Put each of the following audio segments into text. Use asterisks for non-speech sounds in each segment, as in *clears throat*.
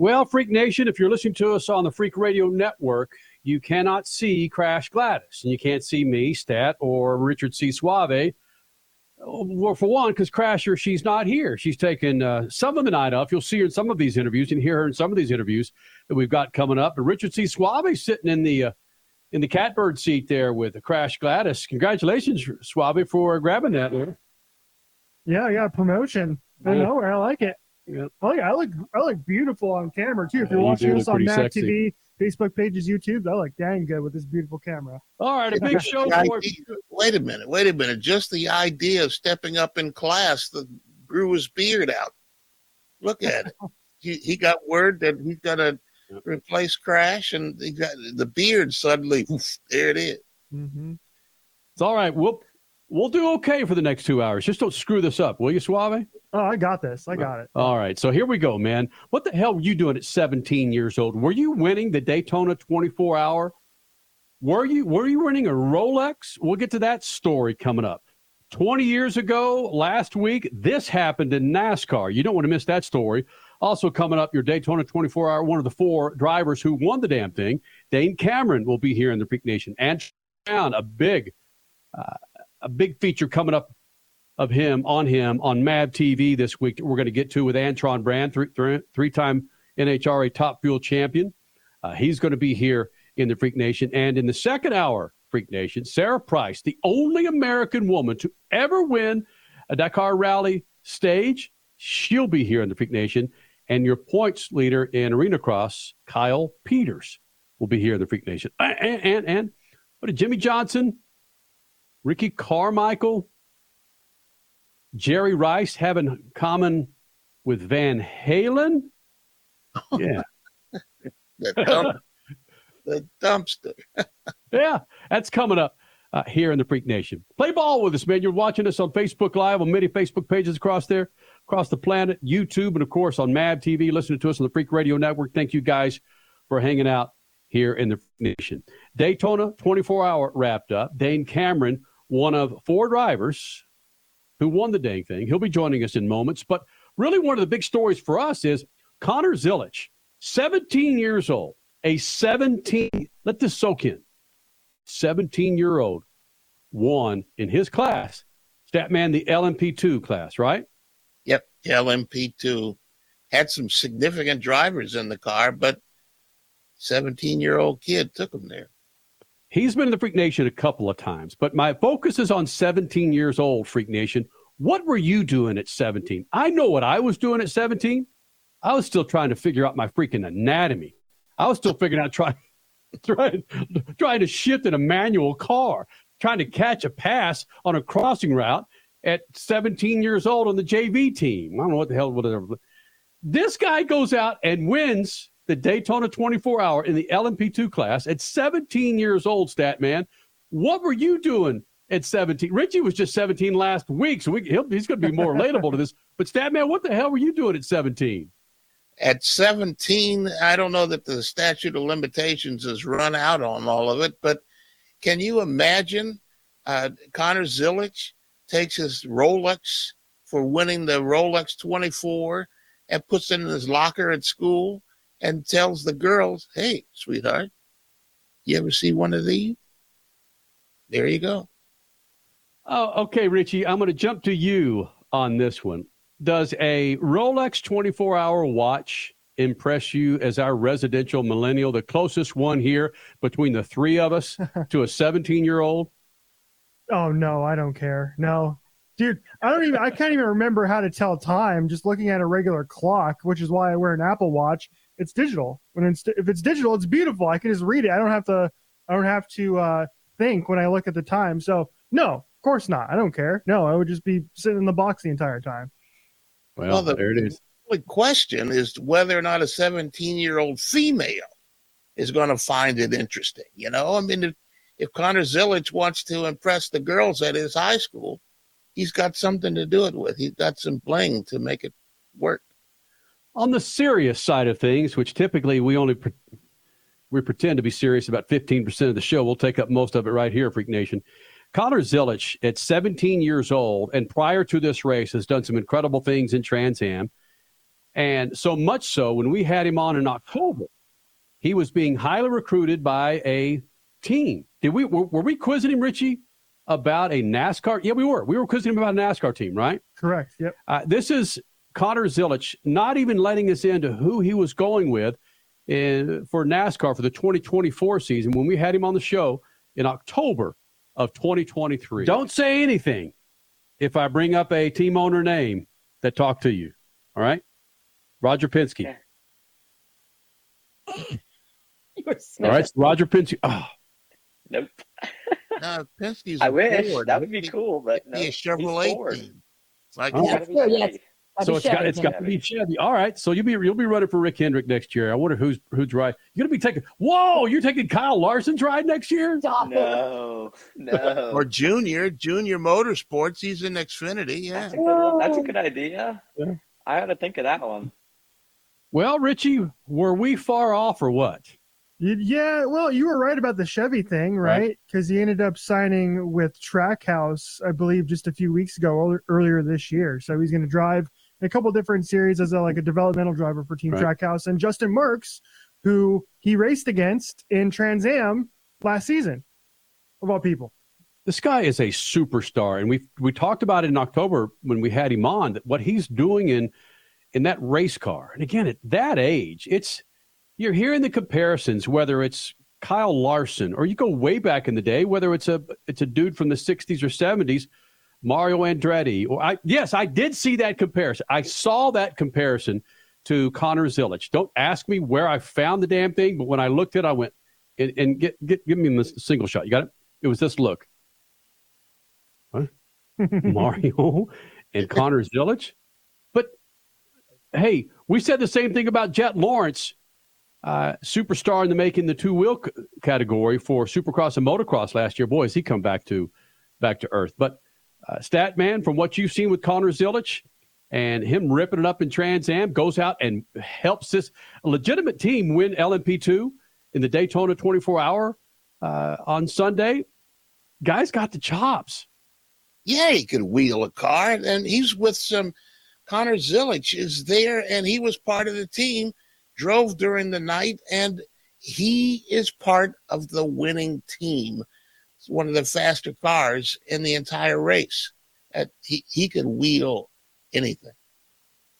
Well, Freak Nation, if you're listening to us on the Freak Radio Network, you cannot see Crash Gladys, and you can't see me, Stat, or Richard C. Suave. Well, for one, because Crasher, she's not here. She's taken uh, some of the night off. You'll see her in some of these interviews and hear her in some of these interviews that we've got coming up. But Richard C. Suave sitting in the uh, in the catbird seat there with the Crash Gladys. Congratulations, Suave, for grabbing that. Yeah, I got a promotion. I know where I like it. Yep. Oh yeah, I look I look beautiful on camera too. If you're you watching do us on pretty Mac sexy. TV, Facebook pages, YouTube, I look dang good with this beautiful camera. All right, a big *laughs* show for idea- wait a minute, wait a minute. Just the idea of stepping up in class that grew his beard out. Look at it. *laughs* he, he got word that he's going to replace Crash, and he got the beard suddenly. oof, there it is. Mm-hmm. It's all right. We'll we'll do okay for the next two hours. Just don't screw this up, will you, Suave? Oh, I got this. I got it. All right. So here we go, man. What the hell were you doing at 17 years old? Were you winning the Daytona 24 hour? Were you were you winning a Rolex? We'll get to that story coming up. 20 years ago, last week, this happened in NASCAR. You don't want to miss that story. Also coming up, your Daytona 24 hour, one of the four drivers who won the damn thing, Dane Cameron, will be here in the Freak Nation. And a big, uh, a big feature coming up of him on him on MAV TV this week we're going to get to with Antron Brown, three, three, three-time NHRA Top Fuel champion. Uh, he's going to be here in the Freak Nation. And in the second hour, Freak Nation, Sarah Price, the only American woman to ever win a Dakar Rally stage, she'll be here in the Freak Nation. And your points leader in Arena Cross, Kyle Peters, will be here in the Freak Nation. And, and, and what did Jimmie Johnson, Ricky Carmichael, Jerry Rice have in common with Van Halen? *laughs* Yeah. The, dump, the dumpster. *laughs* yeah, that's coming up uh, here in the Freak Nation. Play ball with us, man. You're watching us on Facebook Live, on many Facebook pages across there, across the planet, YouTube, and of course on MAV TV, listening to us on the Freak Radio Network. Thank you guys for hanging out here in the Freak Nation. Daytona 24 hour wrapped up. Dane Cameron, one of four drivers who won the dang thing. He'll be joining us in moments. But really, one of the big stories for us is Connor Zilisch, 17 years old, a 17, let this soak in, 17 year old won in his class. Statman, the LMP2 class, right? Yep, LMP2 had some significant drivers in the car, but 17 year old kid took him there. He's been in the Freak Nation a couple of times, but my focus is on 17 years old, Freak Nation. What were you doing at 17? I know what I was doing at 17. I was still trying to figure out my freaking anatomy. I was still figuring out trying, *laughs* trying, trying to shift in a manual car, trying to catch a pass on a crossing route at 17 years old on the JV team. I don't know what the hell, whatever. This guy goes out and wins the Daytona 24 hour in the LMP2 class at 17 years old, stat man. What were you doing at 17? Richie was just 17 last week, so we, he's going to be more relatable to this. But stat man, what the hell were you doing at 17? At 17, I don't know that the statute of limitations has run out on all of it, but can you imagine uh, Connor Zilisch takes his Rolex for winning the Rolex 24 and puts it in his locker at school and tells the girls, hey, sweetheart, you ever see one of these? There you go. Oh, okay, Richie. I'm going to jump to you on this one. Does a Rolex 24 hour watch impress you as our residential millennial, the closest one here between the three of us *laughs* to a 17 year old? Oh no, I don't care. No. Dude, I don't even I can't even remember how to tell time just looking at a regular clock, which is why I wear an Apple Watch. It's digital. When it's if it's digital, it's beautiful. I can just read it. I don't have to I don't have to uh think when I look at the time. So, no, of course not. I don't care. No, I would just be sitting in the box the entire time. Well, Well, the- there it is. only question is whether or not a 17 year old female is going to find it interesting. You know, I mean, if, if Connor Zilisch wants to impress the girls at his high school, he's got something to do it with. He's got some bling to make it work. On the serious side of things, which typically we only pre- we pretend to be serious about 15% of the show, we'll take up most of it right here, Freak Nation. Connor Zilisch, at 17 years old, and prior to this race, has done some incredible things in Trans Am. And so much so, when we had him on in October, he was being highly recruited by a team. Did we were, were we quizzing him, Richie, about a NASCAR? Yeah, we were. We were quizzing him about a NASCAR team, right? Correct. Yep. Uh, this is Connor Zilisch not even letting us into who he was going with in, for NASCAR for the 2024 season when we had him on the show in October of 2023. Don't say anything if I bring up a team owner name that talked to you. All right? Roger Penske. *laughs* All right, Roger Penske. Oh, Nope. *laughs* No, Penske's I a wish Ford. that would be cool, but it'd no, be a he's Chevrolet Ford. team. Like Oh. Yeah, yeah. Chevy. so it's got it's got to be Chevy. All right, so you'll be you'll be running for Rick Hendrick next year. I wonder who's who's right. You're gonna be taking. Whoa, you're taking Kyle Larson's ride next year. Stop it. No, no. *laughs* or Junior, Junior Motorsports. He's in Xfinity. Yeah. That's a good. That's a good idea. Yeah. I ought to think of that one. Well, Richie, were we far off or what? Yeah, well, you were right about the Chevy thing, Right. right? Because he ended up signing with Trackhouse, I believe, just a few weeks ago, earlier this year. So he's going to drive in a couple different series as a, like a developmental driver for Team Right. Trackhouse. And Justin Merckx, who he raced against in Trans Am last season, of all people. This guy is a superstar, and we we talked about it in October when we had him on. That what he's doing in in that race car, and again at that age, it's you're hearing the comparisons. Whether it's Kyle Larson, or you go way back in the day, whether it's a it's a dude from the '60s or '70s, Mario Andretti. Or I yes, I did see that comparison. I saw that comparison to Connor Zilisch. Don't ask me where I found the damn thing, but when I looked at, it, I went and, and get get give me the single shot. You got it. It was this look. *laughs* Mario and Connor Zilisch. But hey, we said the same thing about Jett Lawrence, uh, superstar in the making, the two wheel c- category for Supercross and Motocross last year. Boy, has he come back to back to earth. But uh, Statman, from what you've seen with Connor Zilisch and him ripping it up in Trans Am, goes out and helps this legitimate team win LMP2 in the Daytona 24 hour uh, on Sunday. Guys got the chops. Yeah, he could wheel a car, and he's with some. Connor Zilisch is there, and he was part of the team. Drove during the night, and he is part of the winning team. It's one of the faster cars in the entire race. Uh, he he could wheel anything.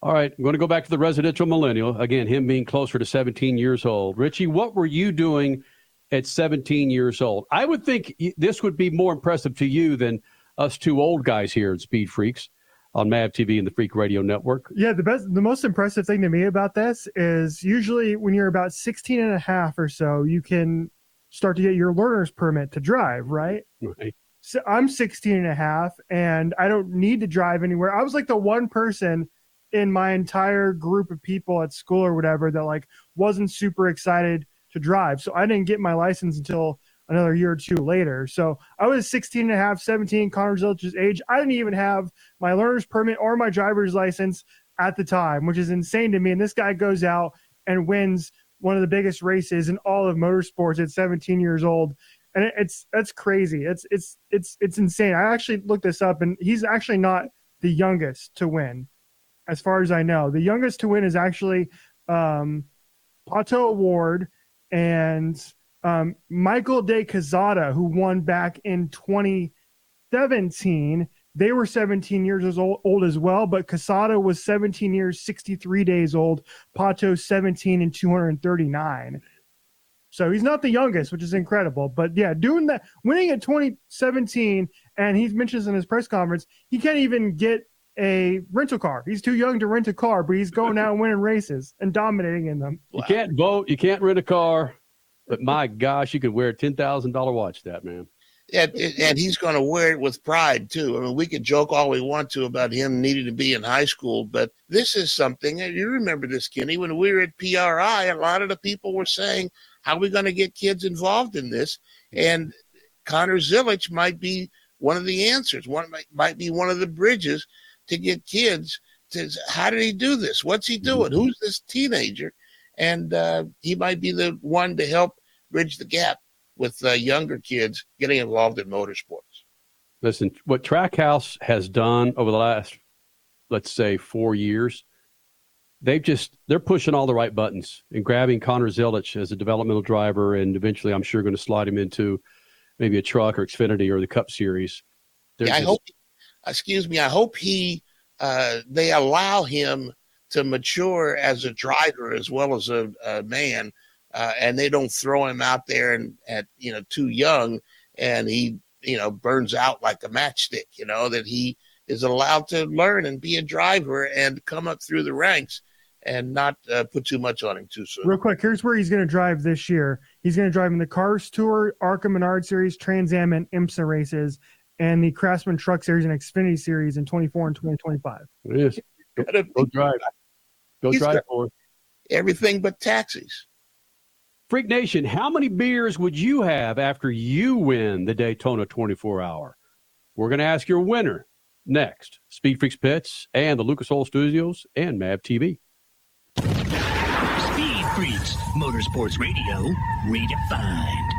All right, I'm going to go back to the residential millennial. Again, him being closer to 17 years old. Richie, what were you doing at 17 years old? I would think this would be more impressive to you than us two old guys here at Speed Freaks on MAV TV and the Freak Radio Network. Yeah, the best, the most impressive thing to me about this is usually when you're about 16 and a half or so, you can start to get your learner's permit to drive, right? Right. So I'm 16 and a half and I don't need to drive anywhere. I was like the one person in my entire group of people at school or whatever that like wasn't super excited to drive. So I didn't get my license until another year or two later. So I was 16 and a half, 17, Connor Zilisch's age. I didn't even have my learner's permit or my driver's license at the time, which is insane to me. And this guy goes out and wins one of the biggest races in all of motorsports at 17 years old. And it's that's crazy. It's it's it's it's insane. I actually looked this up, and he's actually not the youngest to win, as far as I know. The youngest to win is actually um, Pato O'Ward and um, Michael De Quesada, who won back in 2017. They were 17 years old, old as well, but Quesada was 17 years, 63 days old. Pato 17 and 239. So he's not the youngest, which is incredible. But yeah, doing that, winning at 2017, and he mentions in his press conference, he can't even get a rental car. He's too young to rent a car, but he's going out and *laughs* winning races and dominating in them. You can't vote, you can't rent a car, but my gosh, you could wear a $10,000 watch that, man. And, and he's going to wear it with pride too. I mean, we could joke all we want to about him needing to be in high school, but this is something. And you remember this, Kenny, when we were at PRI, a lot of the people were saying, "How are we going to get kids involved in this?" And Connor Zilisch might be one of the answers. One might, might be one of the bridges to get kids to. How did he do this? What's he doing? Who's this teenager? And uh, he might be the one to help bridge the gap with uh, younger kids getting involved in motorsports. Listen, what Trackhouse has done over the last, let's say, four years, they've just they're pushing all the right buttons and grabbing Connor Zilisch as a developmental driver, and eventually, I'm sure, going to slide him into maybe a truck or Xfinity or the Cup Series. Yeah, I hope. Excuse me. I hope he uh, they allow him to mature as a driver as well as a, a man uh, and they don't throw him out there and at you know too young, and he you know burns out like a matchstick. You know that he is allowed to learn and be a driver and come up through the ranks and not uh, put too much on him too soon. Real quick, here's where he's going to drive this year. He's going to drive in the Cars Tour, ARCA Menard Series, Trans Am, and IMSA races, and the Craftsman Truck Series and Xfinity Series in 24 and 2025. Yes. Go, go drive. Go He's drive for. Everything but taxis. Freak Nation, how many beers would you have after you win the Daytona 24 hour? We're going to ask your winner next. Speed Freaks Pits and the Lucas Oil Studios and MAV TV. Speed Freaks, Motorsports Radio, redefined.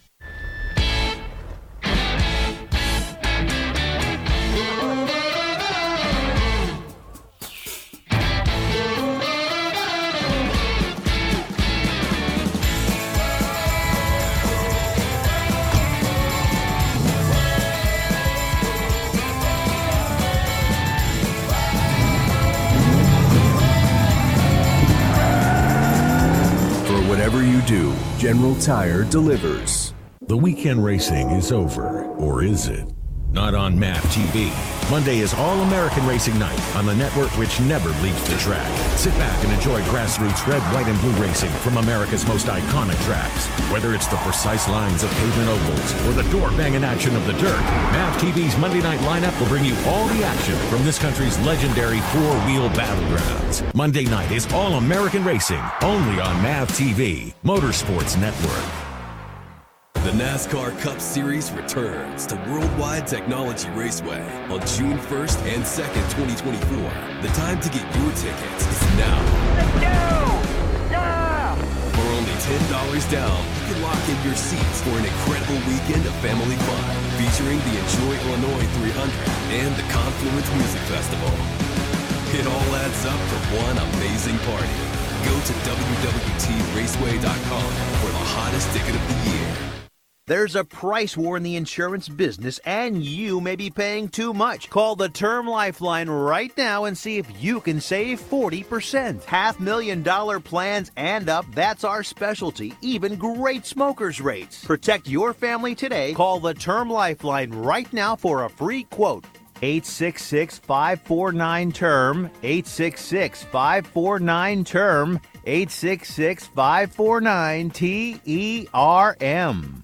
General Tire delivers. The weekend racing is over, or is it? Not on MAV TV. Monday is All American Racing Night on the network which never leaves the track. Sit back and enjoy grassroots red, white, and blue racing from America's most iconic tracks. Whether it's the precise lines of pavement ovals or the door banging action of the dirt, MAV TV's Monday night lineup will bring you all the action from this country's legendary four wheel battlegrounds. Monday night is All American Racing, only on MAV TV, Motorsports Network. The NASCAR Cup Series returns to Worldwide Technology Raceway on June 1st and 2nd, 2024. The time to get your tickets is now. Let's go! Yeah! For only $10 down, you can lock in your seats for an incredible weekend of family fun featuring the Enjoy Illinois 300 and the Confluence Music Festival. It all adds up to one amazing party. Go to WWTRaceway.com for the hottest ticket of the year. There's a price war in the insurance business, and you may be paying too much. Call the Term Lifeline right now and see if you can save 40%. Half million dollar plans and up, that's our specialty. Even great smokers' rates. Protect your family today. Call the Term Lifeline right now for a free quote. 866 549 term 866 549 term 866 549 T E R M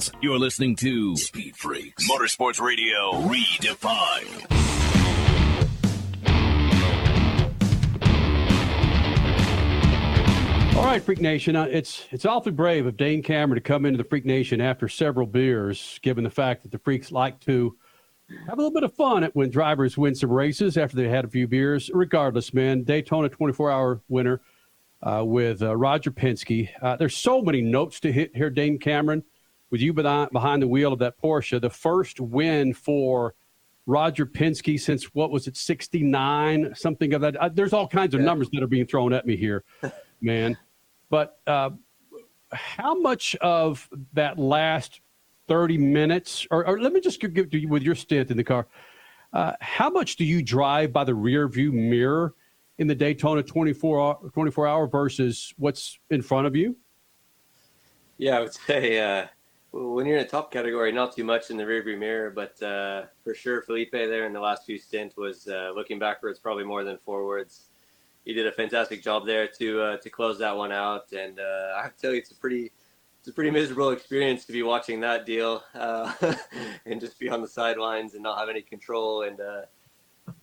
You're listening to Speed Freaks, Motorsports Radio, redefined. All right, Freak Nation. Uh, it's it's awfully brave of Dane Cameron to come into the Freak Nation after several beers, given the fact that the Freaks like to have a little bit of fun when drivers win some races after they had a few beers. Regardless, man, Daytona 24-hour winner uh, with uh, Roger Penske. Uh, there's so many notes to hit here, Dane Cameron, with you behind, behind the wheel of that Porsche. The first win for Roger Penske since what was it, 69, something of that. Uh, there's all kinds of Yeah. numbers that are being thrown at me here, *laughs* man. But uh, how much of that last 30 minutes, or, or let me just give to you with your stint in the car, uh, how much do you drive by the rear view mirror in the Daytona 24 hour, 24 hour versus what's in front of you? Yeah, I would say uh, when you're in a top category, not too much in the rearview mirror, but uh, for sure, Felipe there in the last few stints was uh, looking backwards probably more than forwards. He did a fantastic job there to uh, to close that one out, and uh, I have to tell you, it's a pretty it's a pretty miserable experience to be watching that deal uh, *laughs* and just be on the sidelines and not have any control. And uh,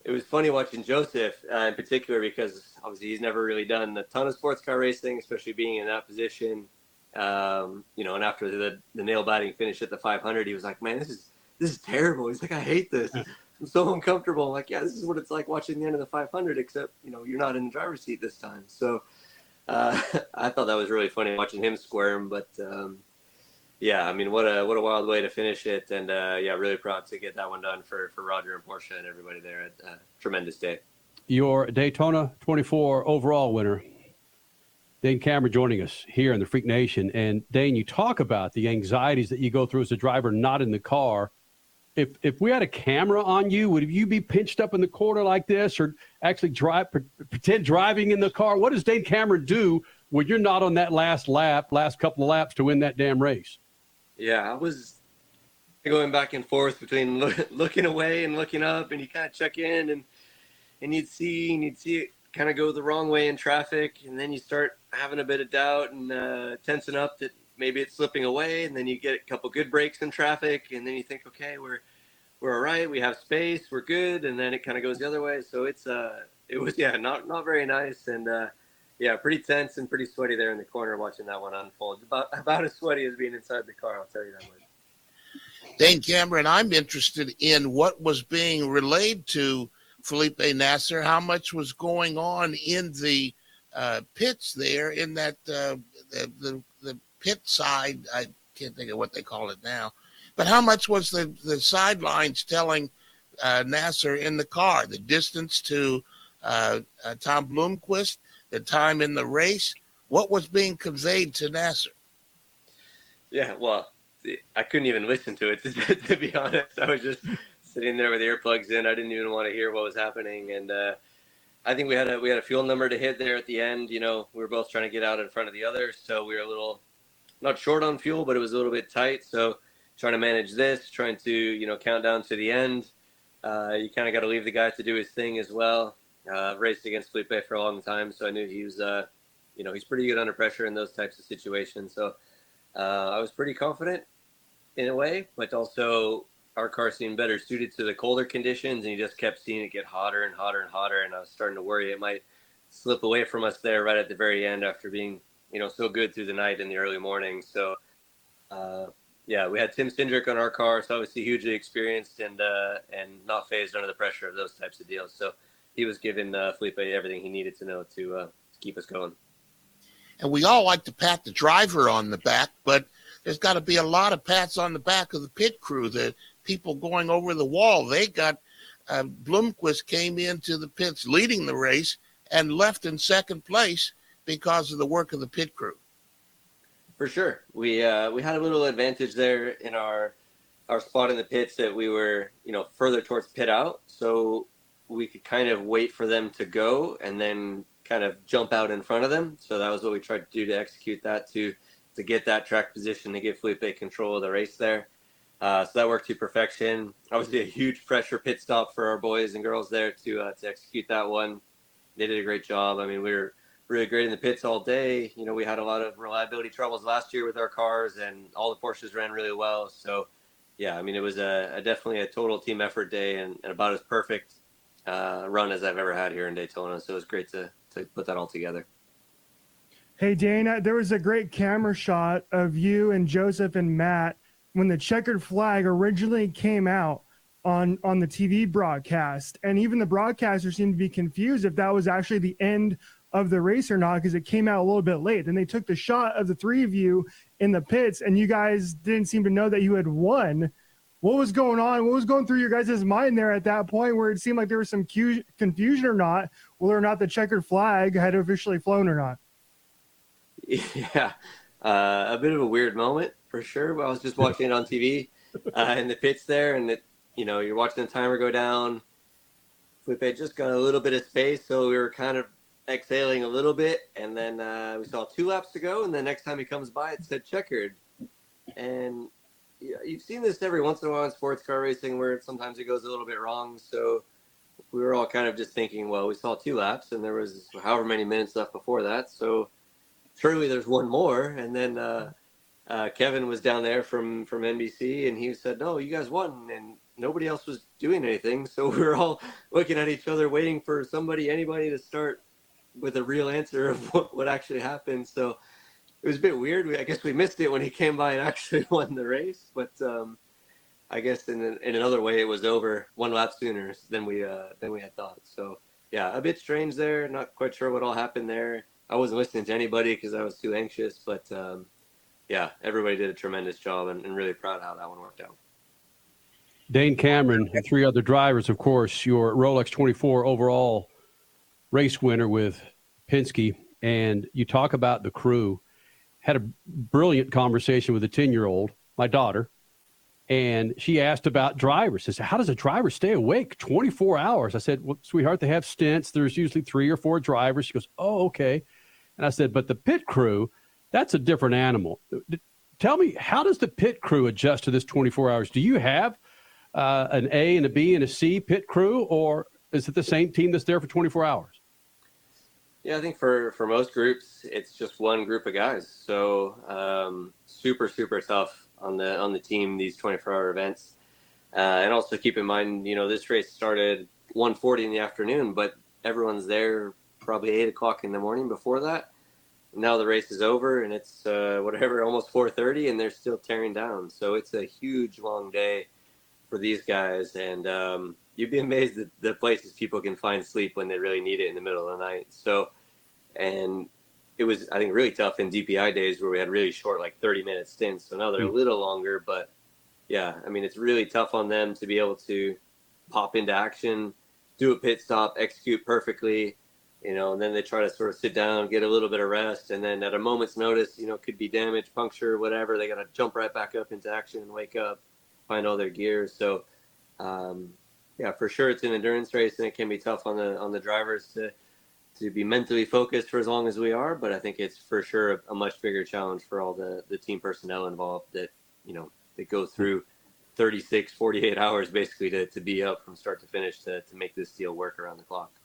it was funny watching Josef in particular because obviously he's never really done a ton of sports car racing, especially being in that position. Um, you know, and after the, the nail biting finish at the 500, he was like, "Man, this is this is terrible." He's like, "I hate this. I'm so uncomfortable." I'm like, "Yeah, this is what it's like watching the end of the 500, except you know you're not in the driver's seat this time." So uh, *laughs* I thought that was really funny watching him squirm. But um, yeah, I mean, what a what a wild way to finish it, and uh, yeah, really proud to get that one done for for Roger and Porsche and everybody there. At, uh, tremendous day. Your Daytona 24 overall winner, Dane Cameron, joining us here in the Freak Nation. And Dane, you talk about the anxieties that you go through as a driver not in the car. If if we had a camera on you, would you be pinched up in the corner like this, or actually drive pretend driving in the car? What does Dane Cameron do when you're not on that last lap, last couple of laps to win that damn race? Yeah, I was going back and forth between *laughs* loo- looking away and looking up, and you kind of check in, and and you'd see and you'd see it kind of go the wrong way in traffic, and then you start having a bit of doubt and uh, tensing up that maybe it's slipping away, and then you get a couple good breaks in traffic, and then you think, okay, we're we're all right, we have space, we're good, and then it kind of goes the other way. So it's uh, it was *laughs* yeah, not not very nice, and uh, yeah, pretty tense and pretty sweaty there in the corner watching that one unfold. About *laughs* about as sweaty as being inside the car, I'll tell you that much. Dane Cameron, I'm interested in what was being relayed to Felipe Nasr, how much was going on in the uh, pits there, in that uh, the, the the pit side. I can't think of what they call it now, but how much was the the sidelines telling uh, Nasr in the car, the distance to uh, uh, Tom Blomqvist, the time in the race, what was being conveyed to Nasr? Yeah, well, I couldn't even listen to it to, *laughs* to be honest. I was just sitting there with earplugs in. I didn't even want to hear what was happening, and uh, I think we had a we had a fuel number to hit there at the end. You know, we were both trying to get out in front of the other, so we were a little not short on fuel, but it was a little bit tight. So trying to manage this, trying to you know count down to the end. Uh, you kind of got to leave the guy to do his thing as well. Uh, raced against Felipe for a long time, so I knew he was, uh, you know, he's pretty good under pressure in those types of situations. So uh, I was pretty confident in a way, but also our car seemed better suited to the colder conditions, and you just kept seeing it get hotter and hotter and hotter, and I was starting to worry it might slip away from us there right at the very end after being, you know, so good through the night and the early morning. So, uh, yeah, we had Tim Cindric on our car, so obviously hugely experienced and uh, and not phased under the pressure of those types of deals. So he was giving uh, Felipe everything he needed to know to, uh, to keep us going. And we all like to pat the driver on the back, but there's got to be a lot of pats on the back of the pit crew. The people going over the wall. They got uh, came into the pits leading the race and left in second place because of the work of the pit crew. For sure, we uh, we had a little advantage there in our our spot in the pits that we were you know further towards pit out, so we could kind of wait for them to go and then kind of jump out in front of them. So that was what we tried to do to execute that to to get that track position to give Felipe control of the race there. Uh, so that worked to perfection. Obviously, a huge pressure pit stop for our boys and girls there to uh, to execute that one. They did a great job. I mean, we were really great in the pits all day. You know, we had a lot of reliability troubles last year with our cars, and all the Porsches ran really well. So, yeah, I mean, it was a, a definitely a total team effort day and, and about as perfect uh, run as I've ever had here in Daytona. So it was great to to put that all together. Hey, Dana, there was a great camera shot of you and Josef and Matt when the checkered flag originally came out on on the TV broadcast, and even the broadcaster seemed to be confused if that was actually the end of the race or not because it came out a little bit late. Then they took the shot of the three of you in the pits, and you guys didn't seem to know that you had won. What was going on? What was going through your guys' mind there at that point where it seemed like there was some cu- confusion or not, whether or not the checkered flag had officially flown or not? *laughs* Yeah, uh, a bit of a weird moment for sure. I was just watching it on TV uh, in the pits there, and it, you know, you're watching the timer go down. Felipe just got a little bit of space, so we were kind of exhaling a little bit, and then uh, we saw two laps to go, and the next time he comes by, it said checkered, and yeah, you've seen this every once in a while in sports car racing where sometimes it goes a little bit wrong. So we were all kind of just thinking, well, we saw two laps, and there was however many minutes left before that, so surely there's one more, and then. Uh, uh, Kevin was down there from from NBC, and he said, "No, you guys won," and nobody else was doing anything. So we *laughs* were all looking at each other, waiting for somebody, anybody, to start with a real answer of *laughs* what, what actually happened. So it was a bit weird. We, I guess we missed it when he came by and *laughs* actually won the race, but um, I guess in in another way, it was over one lap sooner than we uh, than we had thought. So yeah, a bit strange there. Not quite sure what all happened there. I wasn't listening to anybody because I was too anxious, but. Um, yeah, everybody did a tremendous job and, and really proud how that one worked out. Dane Cameron and three other drivers, of course, your Rolex 24 overall race winner with Penske. And you talk about the crew. Had a brilliant conversation with a 10 year old, my daughter, and she asked about drivers. I said, How does a driver stay awake 24 hours? I said, Well, sweetheart, they have stints. There's usually three or four drivers. She goes, Oh, okay. And I said, But the pit crew, that's a different animal. Tell me, how does the pit crew adjust to this 24 hours? Do you have uh, an A and a B and a C pit crew, or is it the same team that's there for 24 hours? Yeah, I think for for most groups, it's just one group of guys. So um, super super tough on the on the team these 24 hour events, uh, and also keep in mind, you know, this race started 1:40 in the afternoon, but everyone's there probably eight o'clock in the morning before that now the race is over and it's uh, whatever *laughs* almost 4.30 and they're still tearing down. So it's a huge long day for these guys. And um, you'd be *laughs* amazed at the places people can find sleep when they really need it in the middle of the night. So and it was i think really tough in dpi days where we had really short like 30 minute stints. So now they're a little longer but yeah i mean it's really tough on them to be able to pop into action do a pit stop execute perfectly you know, and then they try to sort of sit down, get a little bit of rest, and then at a moment's notice, you know, could be damage, puncture, whatever. They got to jump right back up into action and wake up, find all their gears. So, um, yeah, for sure, it's an endurance race, and it can be tough on the on the drivers to to be mentally focused for as long as we are. But I think it's for sure a, a much bigger challenge for all the the team personnel involved that you know that go through 36, 48 hours basically to to be up from start to finish to to make this deal work around the clock.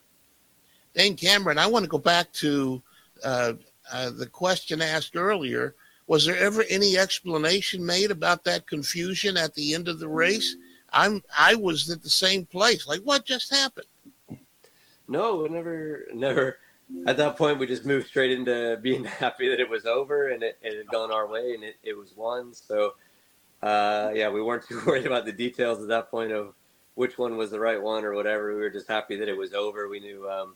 Dane Cameron, I want to go back to uh, uh, the question asked earlier. Was there ever any explanation made about that confusion at the end of the race? I'm I was at the same place. Like, what just happened? No, never, never. At that point, we just moved straight into being *laughs* happy that it was over and it, it had gone our way and it, it was won. So, uh, yeah, we weren't *laughs* too worried about the details at that point of which one was the right one or whatever. We were just happy that it was over. We knew um,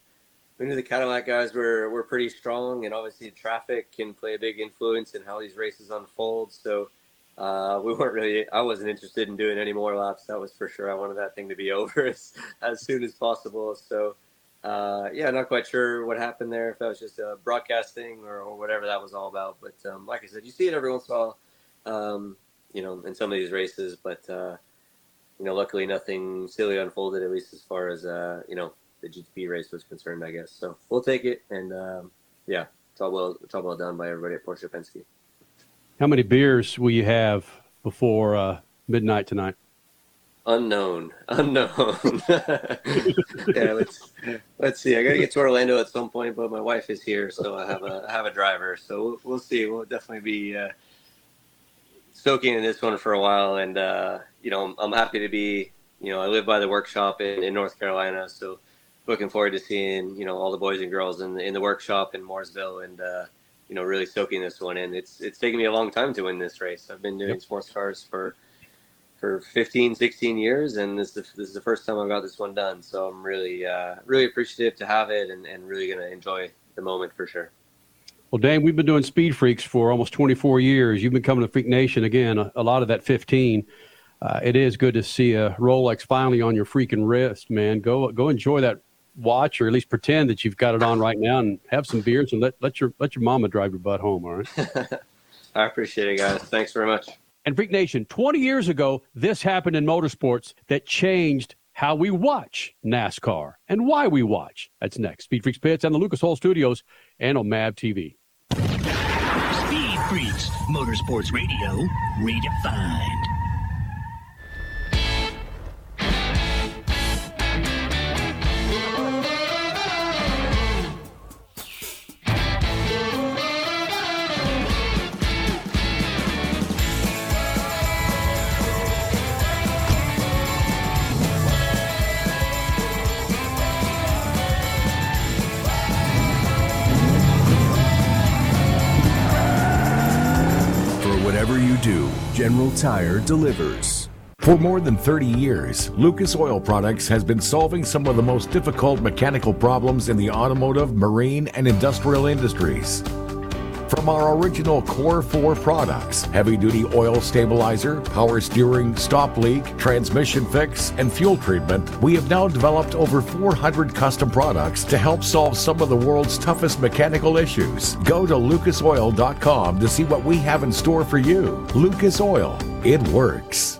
we knew the Cadillac guys were, were pretty strong, and obviously traffic can play a big influence in how these races unfold. So uh, we weren't really, I wasn't interested in doing any more laps. That was for sure. I wanted that thing to be *laughs* over as, as soon as possible. So uh, yeah, not quite sure what happened there, if that was just a broadcast thing or, or whatever that was all about. But um, like I said, you see it every once in a while, um, you know, in some of these races. But, uh, you know, luckily nothing silly unfolded, at least as far as, uh, you know, the GTP race was concerned, I guess. So we'll take it, and um, yeah, it's all well, it's all well done by everybody at Porsche Penske. How many beers will you have before uh, midnight tonight? Unknown, *laughs* unknown. *laughs* yeah, let's let's see. I got to get to Orlando at some point, but my wife is here, so I have a I have a driver. So we'll, we'll see. We'll definitely be uh, soaking in this one for a while, and uh, you know, I'm, I'm happy to be. You know, I live by the workshop in, in North Carolina, so looking forward to seeing you know all the boys and girls in the in the workshop in Mooresville and uh, you know, really soaking this one in. It's it's taken me a long time to win this race. I've been doing Yep. sports cars for for 15, 16 years, and this is the, this is the first time I've got this one done. So I'm really uh, really appreciative to have it, and, and really gonna enjoy the moment for sure. Well, Dane, we've been doing Speed Freaks for almost 24 years. You've been coming to Freak Nation again, a, a lot of that 15. Uh, it is good to see a Rolex finally on your freaking wrist, man. Go go enjoy that watch, or at least pretend that you've got it on right now, and have some beers, and let let your let your mama drive your butt home. All right. *laughs* I appreciate it, guys. Thanks very much. And Freak Nation, 20 years ago, this happened in motorsports that changed how we watch NASCAR and why we watch. That's next. Speed Freaks Pits and the Lucas Oil Studios and on MAV TV. Speed Freaks, Motorsports Radio, redefined. General Tire delivers. For more than 30 years, Lucas Oil Products has been solving some of the most difficult mechanical problems in the automotive, marine, and industrial industries. From our original Core 4 products, heavy duty oil stabilizer, power steering, stop leak, transmission fix, and fuel treatment, we have now developed over 400 custom products to help solve some of the world's toughest mechanical issues. Go to lucasoil.com to see what we have in store for you. Lucas Oil, it works.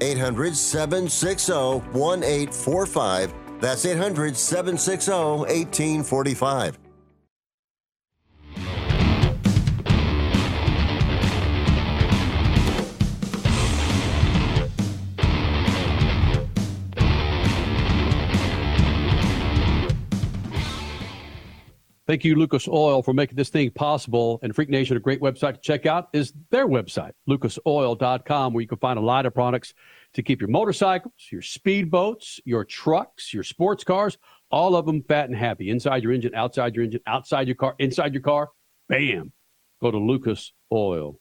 800 760 1845. That's 800 760 1845. Thank you, Lucas Oil, for making this thing possible. And Freak Nation, a great website to check out is their website, lucasoil.com, where you can find a lot of products to keep your motorcycles, your speedboats, your trucks, your sports cars, all of them fat and happy. Inside your engine, outside your engine, outside your car, inside your car. Bam. Go to lucasoil.com.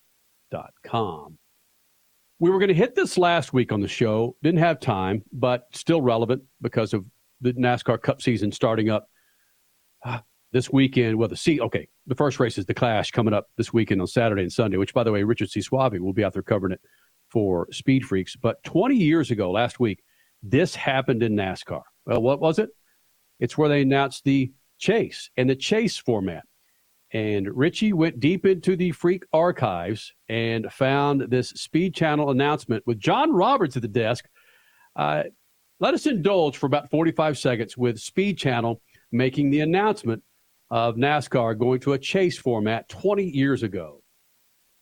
We were going to hit this last week on the show. Didn't have time, but still relevant because of the NASCAR Cup season starting up uh, this weekend. Well, the C, okay, the first race is the Clash coming up this weekend on Saturday and Sunday, which, by the way, Richard C. Suave will be out there covering it for Speed Freaks. But 20 years ago, last week, this happened in NASCAR. Well, what was it? It's where they announced the chase and the chase format. And Richie went deep into the freak archives and found this Speed Channel announcement with John Roberts at the desk. Uh, let us indulge for about 45 seconds with Speed Channel making the announcement of NASCAR going to a chase format 20 years ago.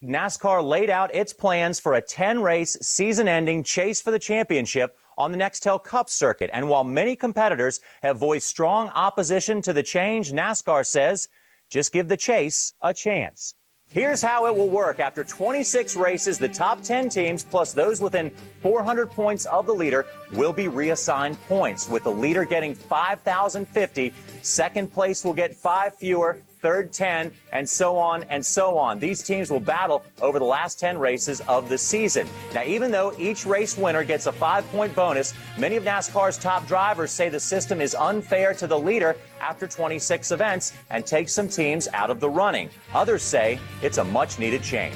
NASCAR laid out its plans for a 10 race season ending chase for the championship on the Nextel Cup circuit. And while many competitors have voiced strong opposition to the change, NASCAR says just give the chase a chance. Here's how it will work. After 26 races, the top 10 teams, plus those within 400 points of the leader, will be reassigned points, with the leader getting 5,050. Second place will get five fewer, third 10, and so on and so on. These teams will battle over the last 10 races of the season. Now, even though each race winner gets a five point bonus, many of NASCAR's top drivers say the system is unfair to the leader after 26 events and takes some teams out of the running. Others say it's a much needed change.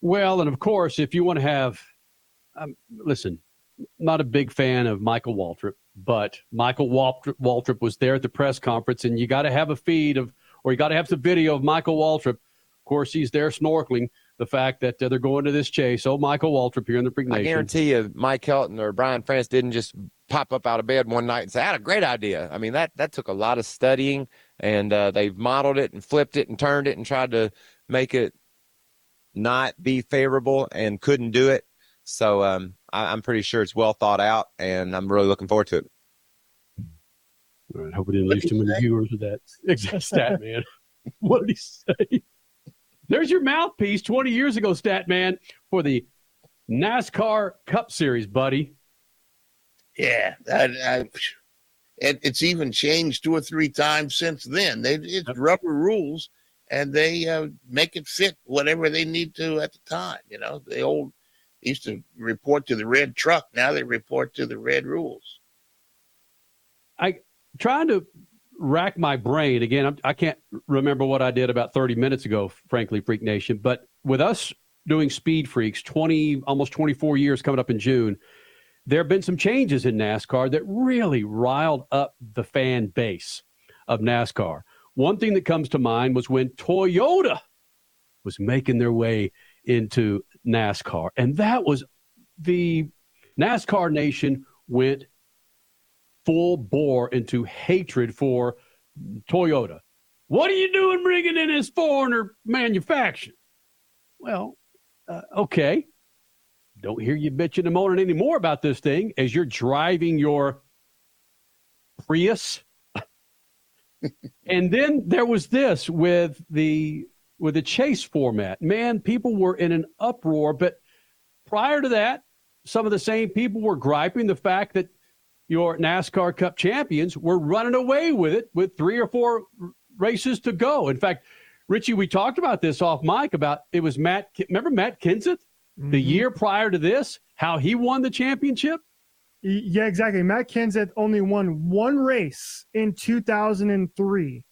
Well, and of course, if you want to have, um, listen, not a big fan of Michael Waltrip, but Michael Waltrip, Waltrip was there at the press conference, and you got to have a feed of or you got to have some video of Michael Waltrip. Of course, he's there snorkeling. The fact that uh, they're going to this chase. Oh, Michael Waltrip here in the Nation. I guarantee you, Mike Helton or Brian France didn't just pop up out of bed one night and say, "I had a great idea." I mean, that that took a lot of studying, and uh, they've modeled it and flipped it and turned it and tried to make it not be favorable and couldn't do it. So um, I, am pretty sure it's well thought out, and I'm really looking forward to it. All right, hope we didn't lose too many viewers with that *laughs* exact stat man. *laughs* what did he say? There's your mouthpiece 20 years ago, stat man, for the NASCAR Cup Series, buddy. Yeah, that, I, it, it's even changed two or three times since then. They, it's rubber rules, and they uh, make it fit whatever they need to at the time. You know, the old used to report to the red truck. Now they report to the red rules. I trying to rack my brain again. I'm, I can not remember what I did about 30 minutes ago, frankly, Freak Nation. But with us doing Speed Freaks, 20 almost 24 years coming up in June, there have been some changes in NASCAR that really riled up the fan base of NASCAR. One thing that comes to mind was when Toyota was making their way into NASCAR, and that was the NASCAR Nation went full bore into hatred for Toyota. What are you doing bringing in this foreigner manufacturing? Well, uh, okay. Don't hear you bitching and moaning anymore about this thing as you're driving your Prius. *laughs* and then there was this with the with the chase format. Man, people were in an uproar, but prior to that, some of the same people were griping the fact that your NASCAR Cup champions were running away with it with three or four races to go. In fact, Richie, we talked about this off mic about it was Matt. Remember Matt Kenseth mm-hmm. the year prior to this, how he won the championship? Yeah, exactly. Matt Kenseth only won one race in 2003.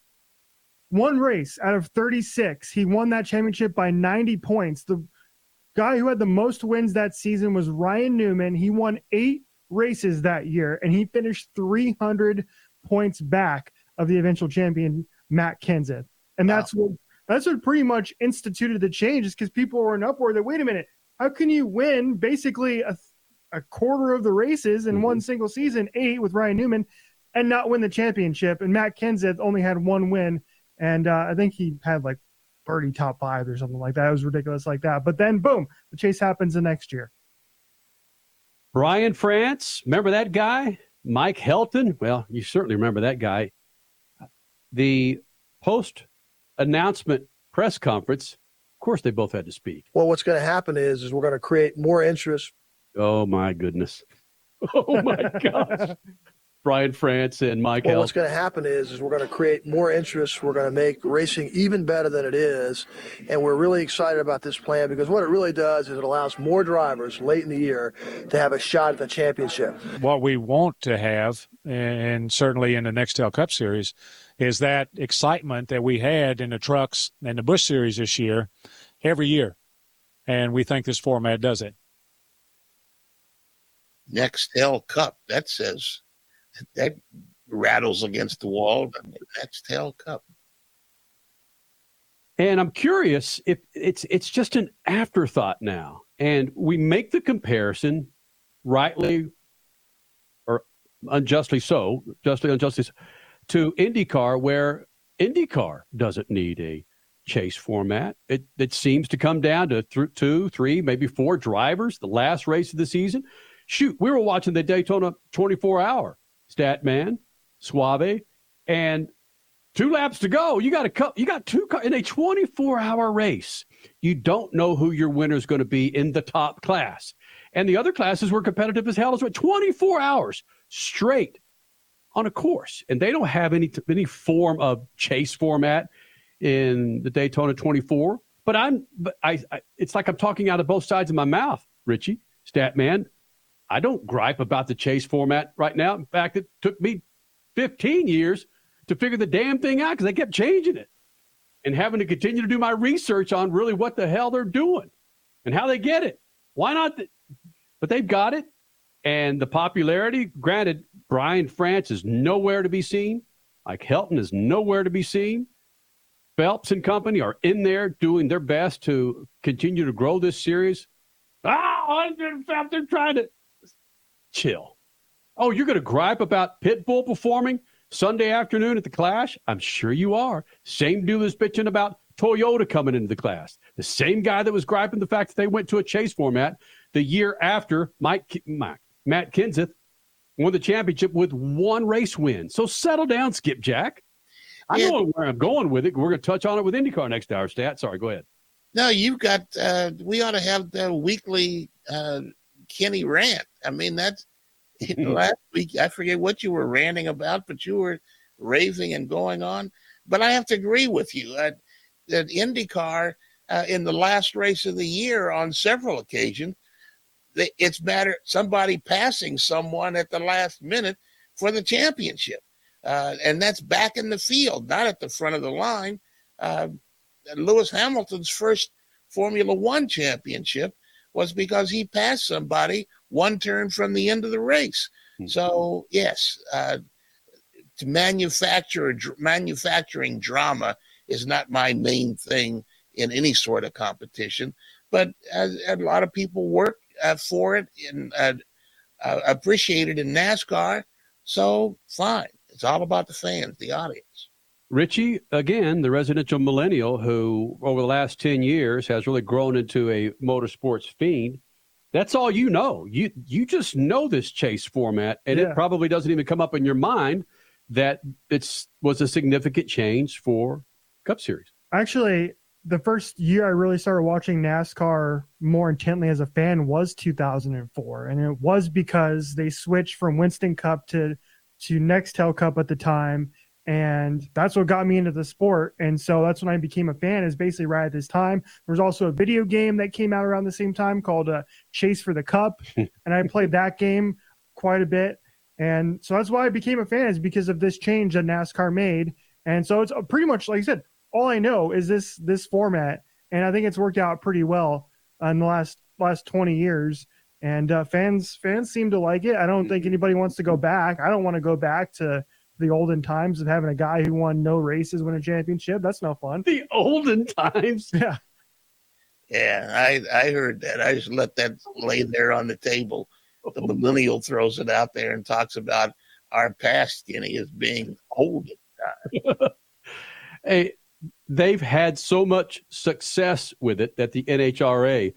One race out of 36. He won that championship by 90 points. The guy who had the most wins that season was Ryan Newman. He won eight races that year, and he finished 300 points back of the eventual champion Matt Kenseth. And that's what that's what pretty much instituted the change is because people were in uproar that wait a minute, how can you win basically a, a quarter of the races in mm-hmm. one single season, eight with Ryan Newman, and not win the championship? And Matt Kenseth only had one win, and uh, I think he had like 30 top five or something like that. It was ridiculous like that. But then boom, the chase happens the next year. Brian France, remember that guy? Mike Helton? Well, you certainly remember that guy. The post announcement press conference, of course, they both had to speak. Well, what's going to happen is, is we're going to create more interest. Oh my goodness! *laughs* Oh my gosh! *laughs* Brian France and Mike. Well, Held. what's going to happen is, is we're going to create more interest. We're going to make racing even better than it is, and we're really excited about this plan because what it really does is it allows more drivers late in the year to have a shot at the championship. What we want to have, and certainly in the Nextel Cup Series, is that excitement that we had in the trucks and the Busch Series this year, every year, and we think this format does it. Nextel Cup. That says that rattles against the wall. Nextel Cup. And I'm curious if it's it's just an afterthought now, and we make the comparison, rightly or unjustly so, justly unjustly, so, to IndyCar, where IndyCar doesn't need a chase format. It it seems to come down to th- two, three, maybe four drivers. The last race of the season. Shoot, we were watching the Daytona 24 hour. Statman, Suave, and two laps to go. You got a cup. You got two in a 24 hour race. You don't know who your winner is going to be in the top class, and the other classes were competitive as hell as well. 24 hours straight on a course, and they don't have any any form of chase format in the Daytona 24. But I'm, but I, I it's like I'm talking out of both sides of my mouth, Richie Statman. I don't gripe about the chase format right now. In fact, it took me 15 years to figure the damn thing out because they kept changing it and having to continue to do my research on really what the hell they're doing and how they get it. Why not? The, but they've got it. And the popularity, granted, Brian France is nowhere to be seen. Mike Helton is nowhere to be seen. Phelps and company are in there doing their best to continue to grow this series. Ah, they're trying to chill. Oh, you're going to gripe about Pitbull performing Sunday afternoon at the Clash? I'm sure you are. Same dude was bitching about Toyota coming into the class. The same guy that was griping the fact that they went to a chase format the year after Mike, Mike Matt Kenseth won the championship with one race win. So settle down, Skipjack. I Yeah. know where I'm going with it. We're going to touch on it with IndyCar next hour, Stat. Sorry, go ahead. No, you've got. Uh, we ought to have the weekly uh, Kenny rant. I mean, that's *laughs* last week. I forget what you were ranting about, but you were raving and going on. But I have to agree with you that IndyCar uh, in the last race of the year, on several occasions, it's matter somebody passing someone at the last minute for the championship, uh, and that's back in the field, not at the front of the line. Uh, Lewis Hamilton's first Formula One championship was because he passed somebody one turn from the end of the race. So yes, uh, to manufacture dr- manufacturing drama is not my main thing in any sort of competition, but uh, a lot of people work uh, for it and uh, uh, appreciate it in NASCAR. So fine, it's all about the fans, the audience. Richie, again, the residential millennial who, over the last 10 years, has really grown into a motorsports fiend. That's all you know. You you just know this chase format, and Yeah. it probably doesn't even come up in your mind that it's was a significant change for Cup Series. Actually, the first year I really started watching NASCAR more intently as a fan was 2004, and it was because they switched from Winston Cup to to Nextel Cup at the time, and that's what got me into the sport. And so that's when I became a fan. Is basically right at this time. There was also a video game that came out around the same time called uh, Chase for the Cup, *laughs* and I played that game quite a bit. And so that's why I became a fan is because of this change that NASCAR made. And so it's uh, pretty much like I said, all I know is this this format, and I think it's worked out pretty well in the last last twenty years. And uh, fans fans seem to like it. I don't think anybody wants to go back. I don't want to go back to the olden times of having a guy who won no races win a championship. That's no fun. The olden times. *laughs* Yeah. Yeah, I I heard that. I just let that lay there on the table. The oh. millennial throws it out there and talks about our past skinny as being olden time. *laughs* Hey, they've had so much success with it that the NHRA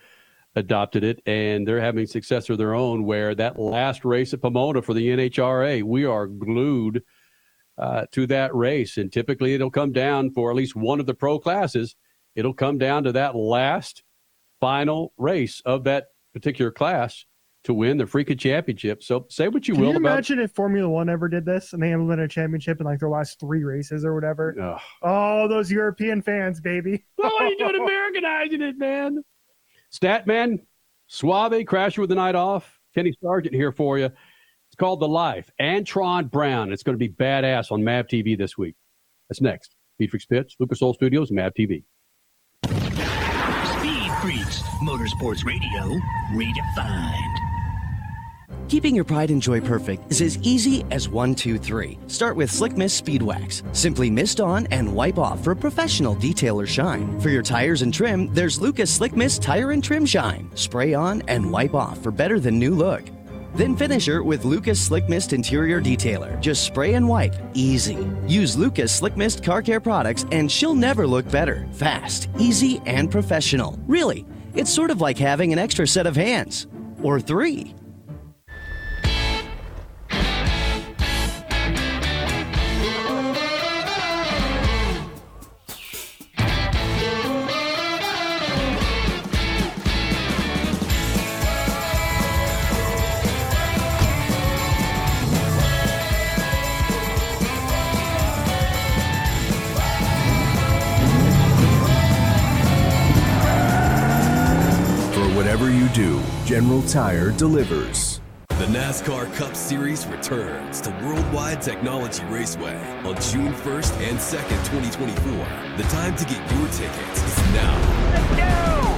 adopted it, and they're having success of their own. Where that last race at Pomona for the NHRA, we are glued uh, to that race. And typically it'll come down for at least one of the pro classes. It'll come down to that last final race of that particular class to win the freaking championship. So say what you Can will you about imagine if Formula One ever did this and they implemented a championship in like their last three races or whatever? Ugh. Oh, those European fans, baby. *laughs* Are you doing Americanizing it, man? Statman, Suave, Crasher with the night off. Kenny Sargent here for you. It's called The Life. Antron Brown. It's going to be badass on MAV TV this week. That's next. Speed Freaks Pits, Lucas Oil Studios, MAV TV. Speed Freaks, Motorsports Radio, redefined. Keeping your pride and joy perfect is as easy as one, two, three. Start with Slick Mist Speed Wax. Simply mist on and wipe off for professional detailer shine. For your tires and trim, there's Lucas Slick Mist Tire and Trim Shine. Spray on and wipe off for better than new look. Then finish her with Lucas Slick Mist Interior Detailer. Just spray and wipe. Easy. Use Lucas Slick Mist Car Care products and she'll never look better. Fast, easy, and professional. Really, it's sort of like having an extra set of hands. Or three. General Tire delivers. The NASCAR Cup Series returns to Worldwide Technology Raceway on June 1st and 2nd, 2024. The time to get your tickets is now. Let's go!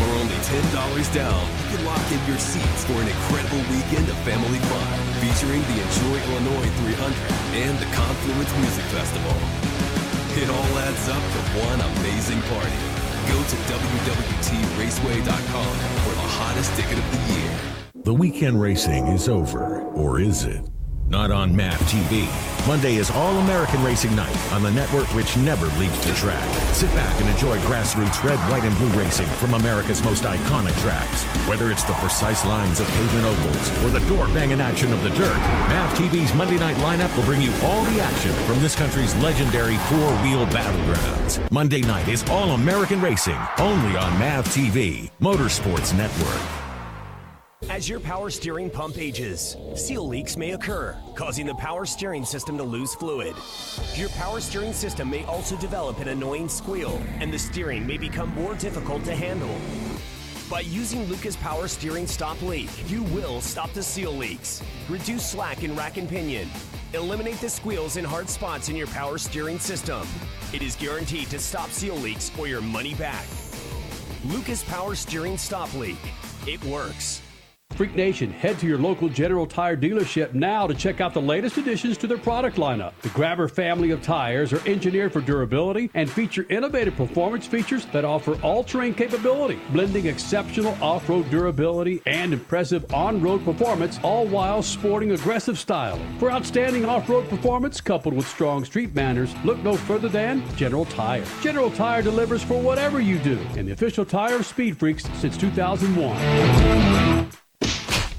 For only $10 down, you can lock in your seats for an incredible weekend of family fun featuring the Enjoy Illinois 300 and the Confluence Music Festival. It all adds up to one amazing party. Go to WWTRaceway.com for the hottest ticket of the year. The weekend racing is over, or is it? Not on MAV TV. Monday is All American Racing Night on the network which never leaves the track. Sit back and enjoy grassroots red, white, and blue racing from America's most iconic tracks. Whether it's the precise lines of pavement ovals or the door banging action of the dirt, MAV TV's Monday night lineup will bring you all the action from this country's legendary four wheel battlegrounds. Monday night is All American Racing, only on MAV TV, Motorsports Network. As your power steering pump ages, seal leaks may occur, causing the power steering system to lose fluid. Your power steering system may also develop an annoying squeal, and the steering may become more difficult to handle. By using Lucas Power Steering Stop Leak, you will stop the seal leaks, reduce slack in rack and pinion, eliminate the squeals and hard spots in your power steering system. It is guaranteed to stop seal leaks or your money back. Lucas Power Steering Stop Leak. It works. Freak Nation, head to your local General Tire dealership now to check out the latest additions to their product lineup. The Grabber family of tires are engineered for durability and feature innovative performance features that offer all terrain capability, blending exceptional off road durability and impressive on road performance, all while sporting aggressive style. For outstanding off road performance coupled with strong street manners, look no further than General Tire. General Tire delivers for whatever you do, and the official tire of Speed Freaks since 2001.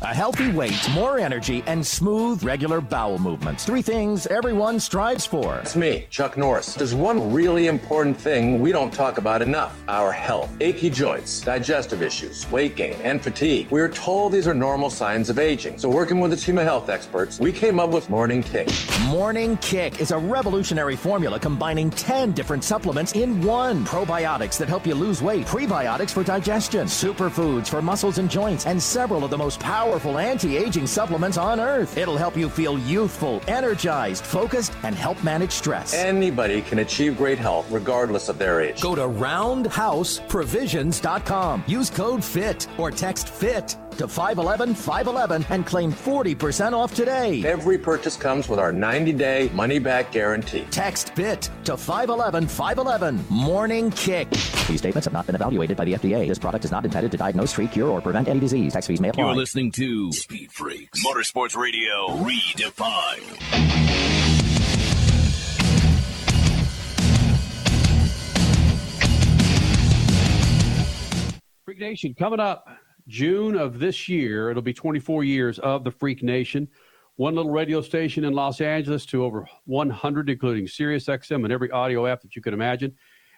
A healthy weight, more energy, and smooth, regular bowel movements. Three things everyone strives for. It's me, Chuck Norris. There's one really important thing we don't talk about enough our health. Achy joints, digestive issues, weight gain, and fatigue. We are told these are normal signs of aging. So, working with a team of health experts, we came up with Morning Kick. Morning Kick is a revolutionary formula combining 10 different supplements in one. Probiotics that help you lose weight, prebiotics for digestion, superfoods for muscles and joints, and several of the most powerful anti-aging supplements on earth. It'll help you feel youthful, energized, focused, and help manage stress. Anybody can achieve great health regardless of their age. Go to roundhouseprovisions.com. Use code FIT or text FIT to 511 511 and claim 40% off today. Every purchase comes with our 90 day money back guarantee. Text FIT to 511 511. Morning Kick. These statements have not been evaluated by the FDA. This product is not intended to diagnose, treat, cure, or prevent any disease. Tax fees may apply. You're listening to Speed Freaks, Motorsports Radio, redefined. Freak Nation coming up June of this year. It'll be 24 years of the Freak Nation. one little radio station in Los Angeles to over 100, including Sirius XM and every audio app that you can imagine.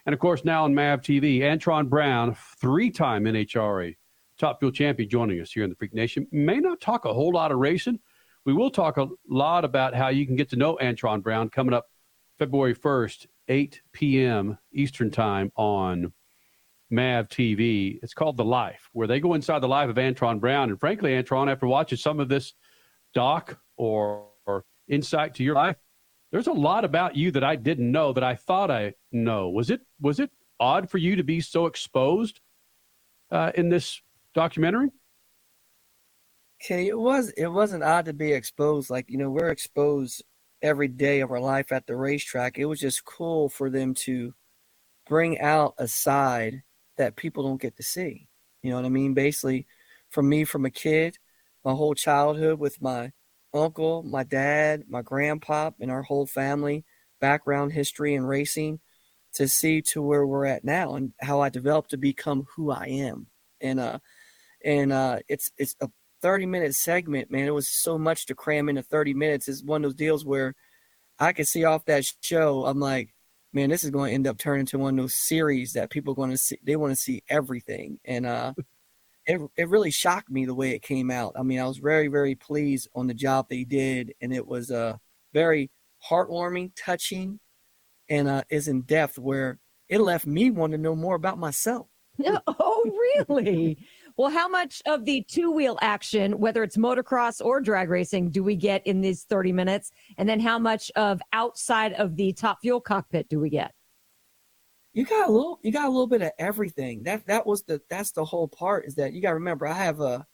And of course, now on MAV TV, Antron Brown, three time NHRA Top Fuel champion, joining us here in the Freak Nation. May not talk a whole lot of racing. We will talk a lot about how you can get to know Antron Brown coming up February 1st, 8 p.m. Eastern Time on MAV TV. It's called The Life, where they go inside the life of Antron Brown. And frankly, Antron, after watching some of this doc or, or insight to your life, there's a lot about you that I didn't know that I thought I know. Was it was it odd for you to be so exposed uh, in this documentary? Okay, it was it wasn't odd to be exposed. Like you know, we're exposed every day of our life at the racetrack. It was just cool for them to bring out a side that people don't get to see. You know what I mean? Basically, from me from a kid, my whole childhood with my uncle, my dad, my grandpa, and our whole family, background history and racing, to see to where we're at now and how I developed to become who I am. And uh, and uh, it's it's a 30 minute segment, man. It was so much to cram into 30 minutes. It's one of those deals where I could see off that show. I'm like, man, this is going to end up turning into one of those series that people are going to see. They want to see everything, and uh, *laughs* it it really shocked me the way it came out. I mean, I was very very pleased on the job they did, and it was uh very heartwarming, touching, and uh, is in depth where it left me wanting to know more about myself. *laughs* oh, really? Well, how much of the two wheel action, whether it's motocross or drag racing, do we get in these 30 minutes? And then how much of outside of the top fuel cockpit do we get? you got a little you got a little bit of everything that that was the that's the whole part is that you got to remember i have a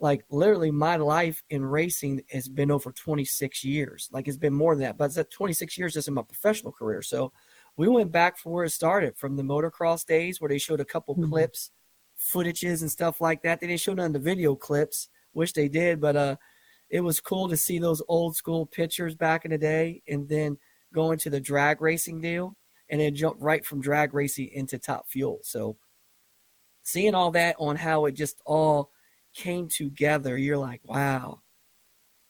like literally my life in racing has been over 26 years like it's been more than that but it's at 26 years just in my professional career so we went back from where it started from the motocross days where they showed a couple mm-hmm. clips footages and stuff like that they didn't show none of the video clips wish they did but uh it was cool to see those old school pictures back in the day and then going to the drag racing deal and then jump right from drag racing into top fuel. So seeing all that on how it just all came together, you're like, wow,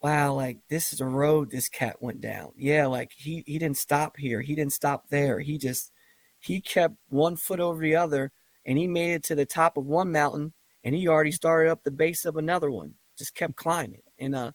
wow, like this is a road this cat went down. Yeah, like he he didn't stop here, he didn't stop there. He just he kept one foot over the other and he made it to the top of one mountain and he already started up the base of another one. Just kept climbing. And uh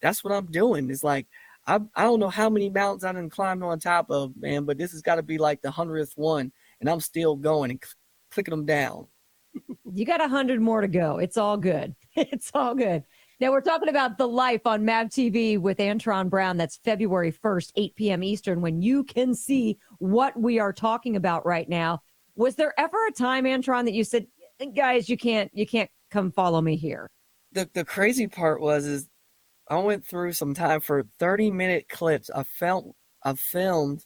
that's what I'm doing. Is like I I don't know how many mountains I done climbed on top of, man, but this has got to be like the hundredth one, and I'm still going and cl- clicking them down. *laughs* You got a hundred more to go. It's all good. *laughs* It's all good. Now we're talking about the life on MAV TV with Antron Brown. That's February 1st, 8 p.m. Eastern, when you can see what we are talking about right now. Was there ever a time, Antron, that you said, guys, you can't you can't come follow me here? The the crazy part was is I went through some time for 30 minute clips. I felt I filmed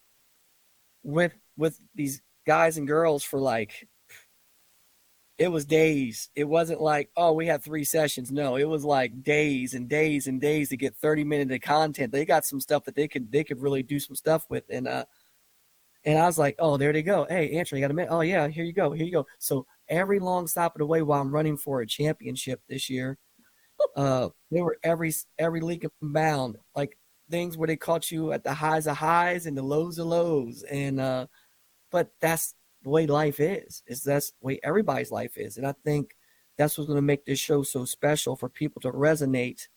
with with these guys and girls for like it was days. It wasn't like, oh, we had three sessions. No, it was like days and days and days to get 30 minutes of content. They got some stuff that they could they could really do some stuff with. And uh and I was like, oh, there they go. Hey, Anthony, you got a minute? Oh yeah, here you go. Here you go. So every long stop of the way while I'm running for a championship this year, uh, they were every every league of bound, like things where they caught you at the highs of highs and the lows of lows, and uh, but that's the way life is. Is that's the way everybody's life is, and I think that's what's going to make this show so special for people to resonate,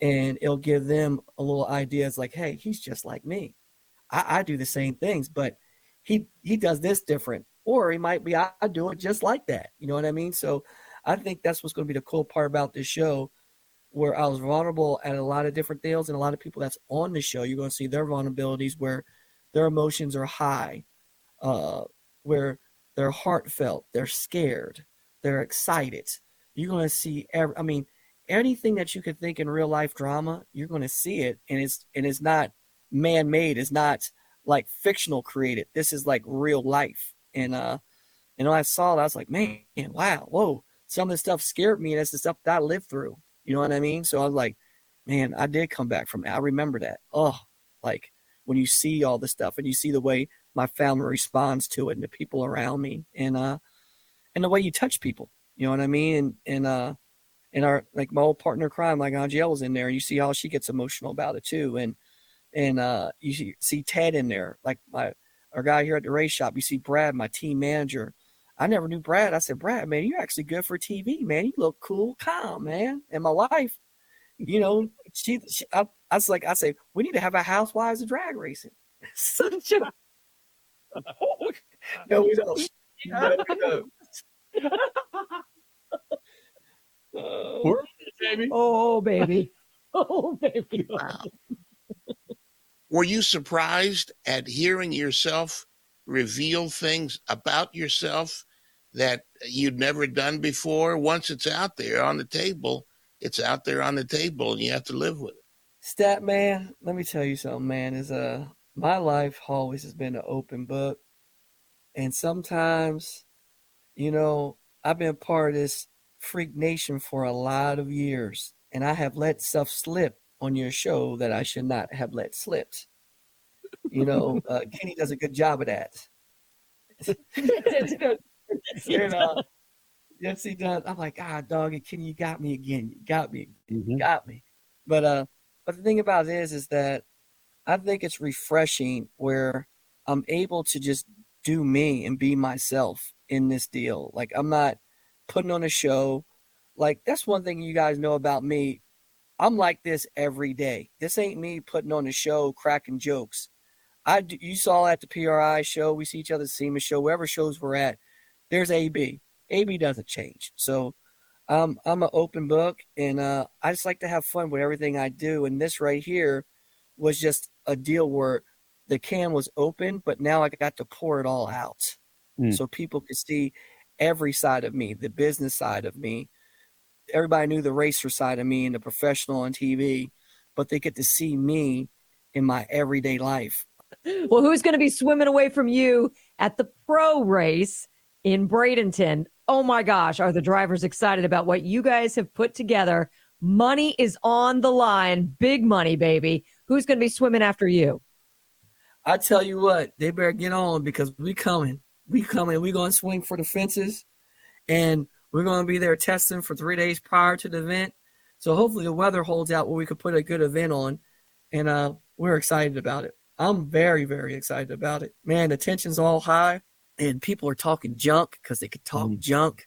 and it'll give them a little idea. It's like, hey, he's just like me. I, I do the same things, but he he does this different, or he might be I, I do it just like that. You know what I mean? So I think that's what's going to be the cool part about this show, where I was vulnerable at a lot of different deals, and a lot of people that's on the show, you're going to see their vulnerabilities where their emotions are high, uh, where they're heartfelt, they're scared, they're excited. You're going to see every, I mean, anything that you could think in real life drama, you're going to see it, and it's and it's not man made. It's not like fictional created. This is like real life, and uh, and when I saw it, I was like, man, wow, whoa some of the stuff scared me, and that's the stuff that I lived through. You know what I mean? So I was like, man, I did come back from it. I remember that. Oh, like when you see all the stuff and you see the way my family responds to it and the people around me and uh and the way you touch people. You know what I mean? And and uh and our like my old partner crime, like Angel was in there. and You see how she gets emotional about it too, and and uh, you see, see Ted in there, like my our guy here at the race shop. You see Brad, my team manager. I never knew Brad. I said, Brad, man, you're actually good for TV, man. You look cool, calm, man. And my wife, you know, she, she I, I was like, I say, we need to have a housewives of drag racing. *laughs* Such a *laughs* no, we don't. No, we don't. Where is it, baby? Oh, baby. *laughs* Oh, baby. Wow. Were you surprised at hearing yourself reveal things about yourself that you'd never done before? Once it's out there on the table, it's out there on the table, and you have to live with it. Stat man, let me tell you something, man. Is uh my life always has been an open book. And sometimes, you know, I've been part of this freak nation for a lot of years, and I have let stuff slip on your show that I should not have let slip. You know, *laughs* uh, Kenny does a good job of that. *laughs* and, *laughs* uh, yes, he does. I'm like, ah, dog, Kenny, you got me again. You got me. You got me. But uh, but the thing about it is, is that I think it's refreshing where I'm able to just do me and be myself in this deal. Like I'm not putting on a show. Like that's one thing you guys know about me. I'm like this every day. This ain't me putting on a show, cracking jokes. I you saw at the PRI show, we see each other, SEMA show, wherever shows we're at. There's AB. AB doesn't change. So um, I'm an open book, and uh, I just like to have fun with everything I do. And this right here was just a deal where the can was open, but now I got to pour it all out, Mm. so people could see every side of me, the business side of me. Everybody knew the racer side of me and the professional on TV, but they get to see me in my everyday life. Well, who's going to be swimming away from you at the pro race in Bradenton? Oh my gosh, are the drivers excited about what you guys have put together? Money is on the line, big money, baby. Who's going to be swimming after you? I tell you what, they better get on because we coming. We coming. We going to swing for the fences, and we're going to be there testing for three days prior to the event. So hopefully the weather holds out where we could put a good event on, and uh, we're excited about it. I'm very, very excited about it. Man, the tension's all high, and people are talking junk because they could talk junk.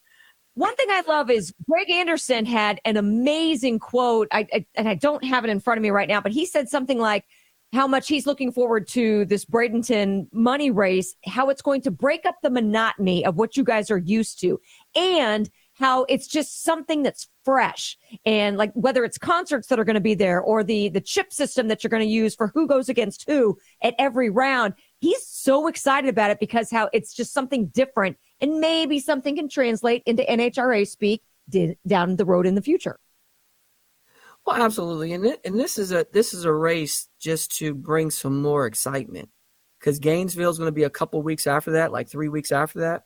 One thing I love is Greg Anderson had an amazing quote, I, I, and I don't have it in front of me right now, but he said something like how much he's looking forward to this Bradenton money race, how it's going to break up the monotony of what you guys are used to, and how it's just something that's fresh and like whether it's concerts that are going to be there or the the chip system that you're going to use for who goes against who at every round he's so excited about it because how it's just something different and maybe something can translate into NHRA speak down the road in the future. Well, absolutely, and it, and this is a this is a race just to bring some more excitement because Gainesville is going to be a couple weeks after that, like three weeks after that,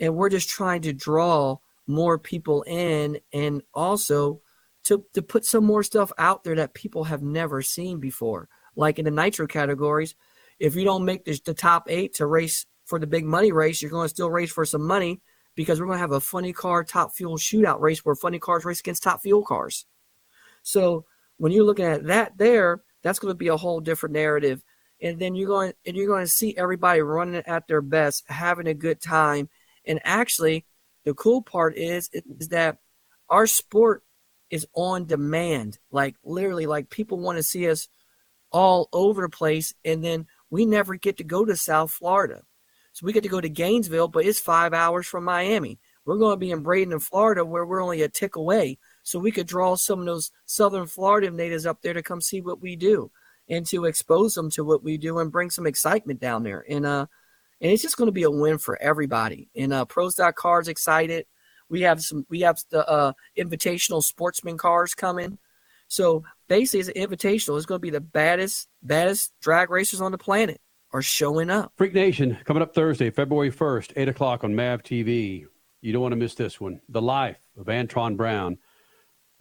and we're just trying to draw more people in and also to to put some more stuff out there that people have never seen before, like in the nitro categories. If you don't make the, the top eight to race for the big money race, you're going to still race for some money because we're going to have a funny car top fuel shootout race where funny cars race against top fuel cars. So when you're looking at that there, that's going to be a whole different narrative. And then you're going and you're going to see everybody running at their best, having a good time. And actually, the cool part is is that our sport is on demand. Like literally, like people want to see us all over the place, and then we never get to go to South Florida. So we get to go to Gainesville, but it's five hours from Miami. We're going to be in Braden, Florida, where we're only a tick away. So we could draw some of those Southern Florida natives up there to come see what we do and to expose them to what we do and bring some excitement down there. And uh, and it's just going to be a win for everybody. And uh, Pros Car's excited. We have some. We have the uh, invitational sportsman cars coming. So basically, it's an invitational. It's going to be the baddest, baddest drag racers on the planet are showing up. Freak Nation coming up Thursday, February 1st, 8 o'clock on MAV TV. You don't want to miss this one. The Life of Antron Brown,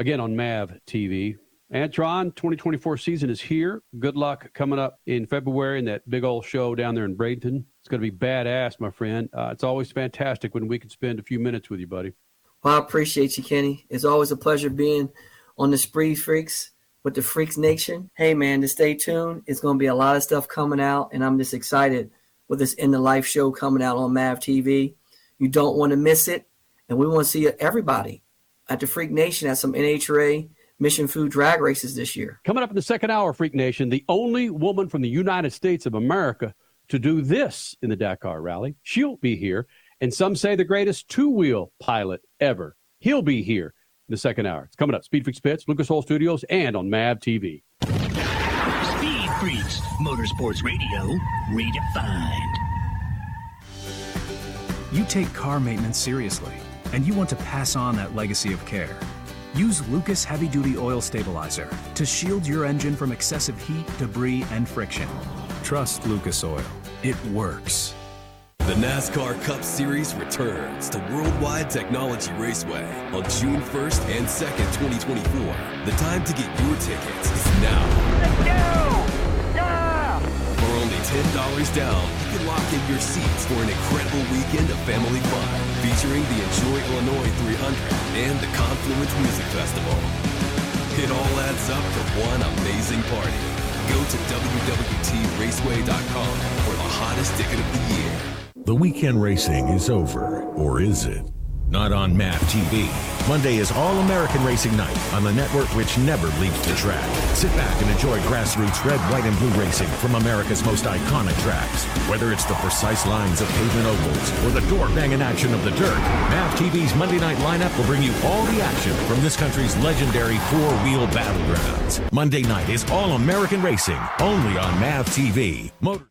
again on MAV TV. Antron, 2024 season is here. Good luck coming up in February in that big old show down there in Bradenton. It's going to be badass, my friend. Uh, it's always fantastic when we can spend a few minutes with you, buddy. Well, I appreciate you, Kenny. It's always a pleasure being on the Spree Freaks with the Freaks Nation. Hey, man, to stay tuned. It's going to be a lot of stuff coming out, and I'm just excited with this In the Life show coming out on MAV TV. You don't want to miss it, and we want to see everybody at the Freak Nation at some NHRA Mission Food drag races this year. Coming up in the second hour, Freak Nation, the only woman from the United States of America to do this in the Dakar Rally. She'll be here. And some say the greatest two wheel pilot ever. He'll be here in the second hour. It's coming up. Speed Freaks Pits, Lucas Oil Studios, and on MAV TV. Speed Freaks, Motorsports Radio, redefined. You take car maintenance seriously, and you want to pass on that legacy of care. Use Lucas Heavy Duty Oil Stabilizer to shield your engine from excessive heat, debris, and friction. Trust Lucas Oil. It works. The NASCAR Cup Series returns to Worldwide Technology Raceway on June 1st and 2nd, 2024. The time to get your tickets is now. Let's go! Yeah! For only $10 down, you can lock in your seats for an incredible weekend of family fun featuring the Enjoy Illinois 300 and the Confluence Music Festival. It all adds up to one amazing party. Go to WWTRaceway.com for the hottest ticket of the year. The weekend racing is over, or is it? Not on MAV TV. Monday is All American Racing Night on the network which never leaves the track. Sit back and enjoy grassroots red, white, and blue racing from America's most iconic tracks. Whether it's the precise lines of pavement ovals or the door banging action of the dirt, MAV TV's Monday night lineup will bring you all the action from this country's legendary four wheel battlegrounds. Monday night is All American Racing, only on MAV TV. Motor-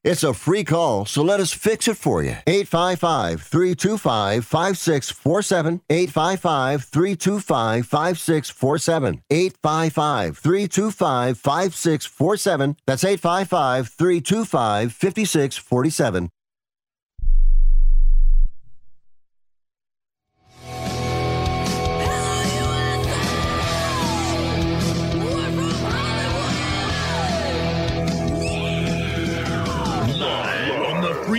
It's a free call, so let us fix it for you. 855 325 5647. 855 325 5647. 855 325 5647. That's 855 325 5647.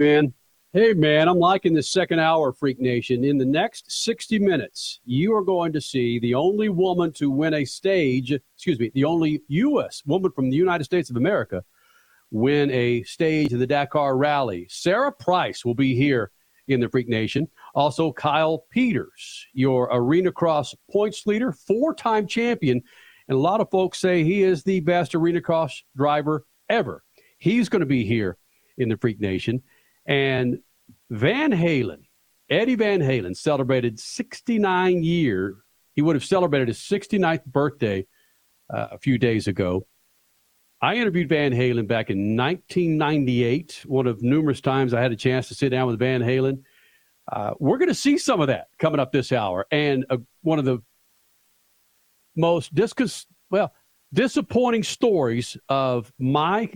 Hey man, I'm liking this second hour, Freak Nation. In the next 60 minutes, you are going to see the only woman to win a stage, excuse me, the only U.S. woman from the United States of America win a stage in the Dakar Rally. Sarah Price will be here in the Freak Nation. Also, Kyle Peters, your Arenacross points leader, four time champion. And a lot of folks say he is the best Arenacross driver ever. He's going to be here in the Freak Nation. And Van Halen, Eddie Van Halen, celebrated 69 year. He would have celebrated his 69th birthday uh, a few days ago. I interviewed Van Halen back in 1998, one of numerous times I had a chance to sit down with Van Halen. Uh, we're going to see some of that coming up this hour. And uh, one of the most discus- well, disappointing stories of my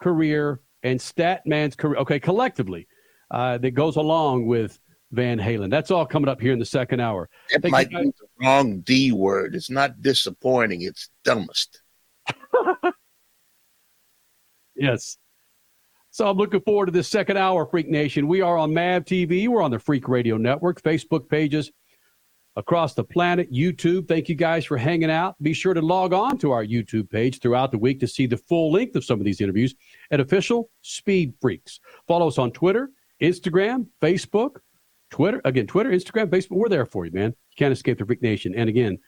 career and Statman's career, okay, collectively, uh, that goes along with Van Halen. That's all coming up here in the second hour. It might be the wrong D word. It's not disappointing. It's dumbest. *laughs* yes. So I'm looking forward to this second hour, Freak Nation. We are on MAV TV. We're on the Freak Radio Network, Facebook pages across the planet, YouTube. Thank you guys for hanging out. Be sure to log on to our YouTube page throughout the week to see the full length of some of these interviews at Official Speed Freaks. Follow us on Twitter, Instagram, Facebook, Twitter. Again, Twitter, Instagram, Facebook. We're there for you, man. You can't escape the Freak Nation. And again,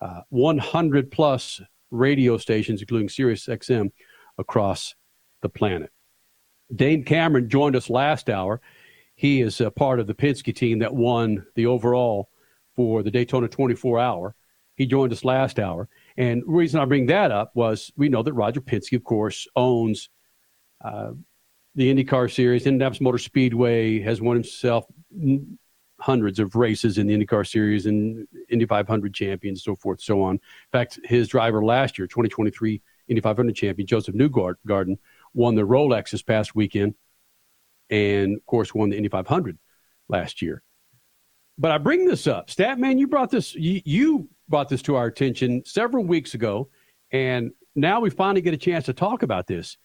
uh, 100 plus radio stations, including Sirius XM, across the planet. Dane Cameron joined us last hour. He is a part of the Penske team that won the overall for the Daytona 24 hour. He joined us last hour. And the reason I bring that up was we know that Roger Penske, of course, owns uh, the IndyCar Series. Indianapolis Motor Speedway has won himself hundreds of races in the IndyCar Series and Indy 500 champions, so forth, so on. In fact, his driver last year, 2023 Indy 500 champion, Josef Newgarden, won the Rolex this past weekend and, of course, won the Indy 500 last year. But I bring this up. Statman, you brought this you, you brought this to our attention several weeks ago, and now we finally get a chance to talk about this.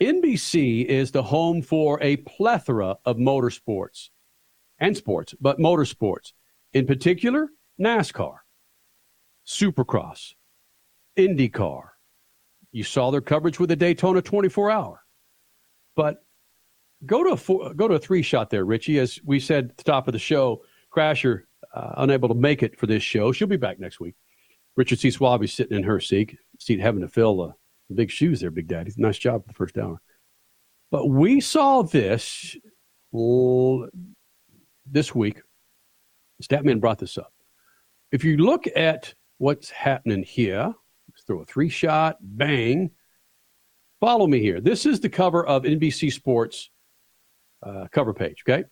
NBC is the home for a plethora of motorsports and sports, but motorsports, in particular, NASCAR, Supercross, IndyCar. You saw their coverage with the Daytona 24 hour. But go to a four, go to a three shot there, Richie. As we said at the top of the show, Crasher uh, unable to make it for this show. She'll be back next week. Richard C. Swaby sitting in her seat, seat having to fill uh, the big shoes there, Big Daddy. Nice job for the first hour. But we saw this l- this week. Statman brought this up. If you look at what's happening here, let's throw a three shot, bang. Follow me here. This is the cover of NBC Sports uh, cover page, okay?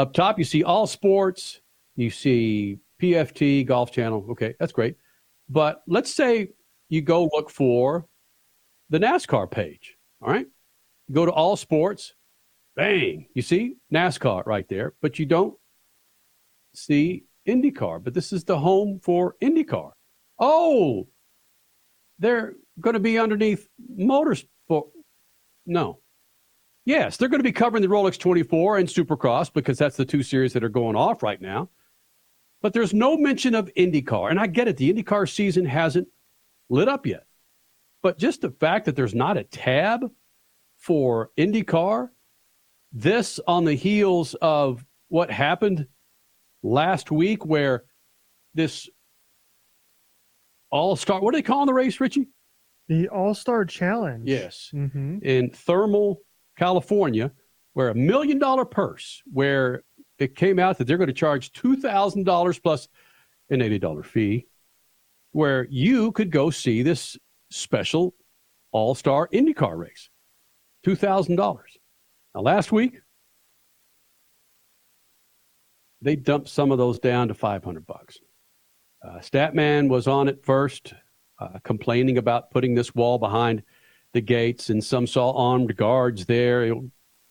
Up top, you see all sports, you see PFT, Golf Channel. Okay, that's great. But let's say you go look for the NASCAR page. All right. Go to all sports. Bang. You see NASCAR right there, but you don't see IndyCar. But this is the home for IndyCar. Oh, they're going to be underneath motorsport. No. Yes, they're going to be covering the Rolex 24 and Supercross because that's the two series that are going off right now. But there's no mention of IndyCar. And I get it, the IndyCar season hasn't lit up yet. But just the fact that there's not a tab for IndyCar, this on the heels of what happened last week, where this all star, what do they call the race, Richie? The All Star Challenge. Yes. Mm-hmm. In Thermal, California, where a million dollar purse, where it came out that they're going to charge $2,000 plus an $80 fee, where you could go see this special all star IndyCar race. $2,000. Now, last week, they dumped some of those down to 500 bucks. Uh, Statman was on it first, uh, complaining about putting this wall behind the gates, and some saw armed guards there,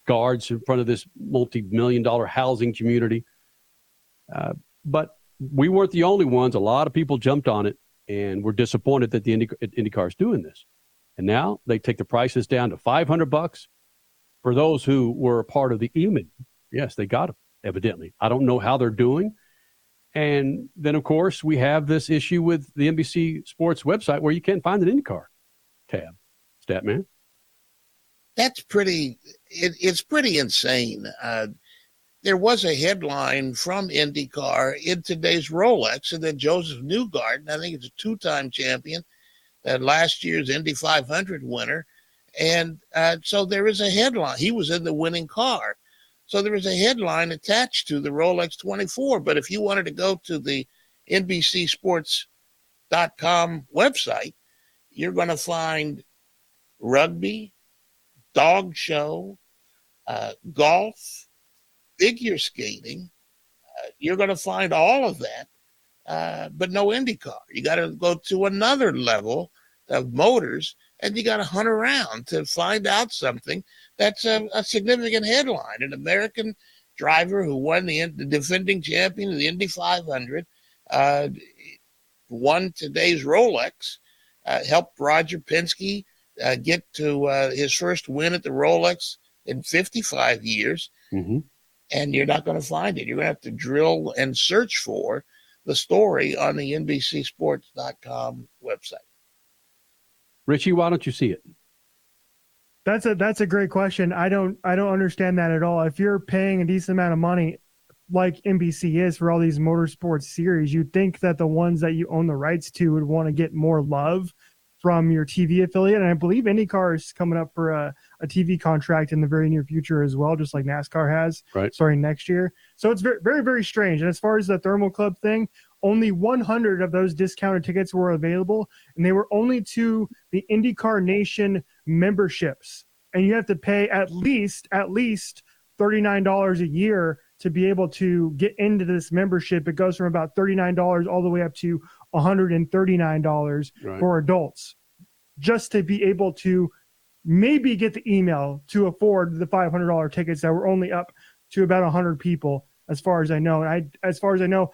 guards in front of this multi-million dollar housing community. Uh, but we weren't the only ones. A lot of people jumped on it and were disappointed that the Indy, IndyCar is doing this. And now they take the prices down to 500 bucks for those who were a part of the EMID. Yes, they got them, evidently. I don't know how they're doing. And then, of course, we have this issue with the NBC Sports website where you can't find an IndyCar tab. Statman. That's pretty. It, it's pretty insane. Uh, there was a headline from IndyCar in today's Rolex, and then Josef Newgarden, I think it's a two-time champion, that last year's Indy 500 winner, and uh, so there is a headline. He was in the winning car. So there is a headline attached to the Rolex 24. But if you wanted to go to the NBCSports.com website, you're going to find rugby, dog show, uh, golf, figure skating. Uh, you're going to find all of that, uh, but no IndyCar. You got to go to another level of motors and you got to hunt around to find out something that's a, a significant headline. An American driver who won the, the defending champion of the Indy 500, uh, won today's Rolex, uh, helped Roger Penske uh, get to uh, his first win at the Rolex in 55 years. Mm-hmm. And you're not going to find it. You're going to have to drill and search for the story on the NBCSports.com website. Richie, why don't you see it? That's a that's a great question. I don't I don't understand that at all. If you're paying a decent amount of money, like NBC is for all these motorsports series, you'd think that the ones that you own the rights to would want to get more love from your TV affiliate. And I believe IndyCar is coming up for a, a TV contract in the very near future as well, just like NASCAR has right. starting next year. So it's very, very, very strange. And as far as the Thermal Club thing, only 100 of those discounted tickets were available, and they were only to the IndyCar Nation memberships. And you have to pay at least at least $39 a year to be able to get into this membership. It goes from about $39 all the way up to $139 Right. for adults just to be able to maybe get the email to afford the $500 tickets that were only up to about 100 people as far as I know. And I as far as I know,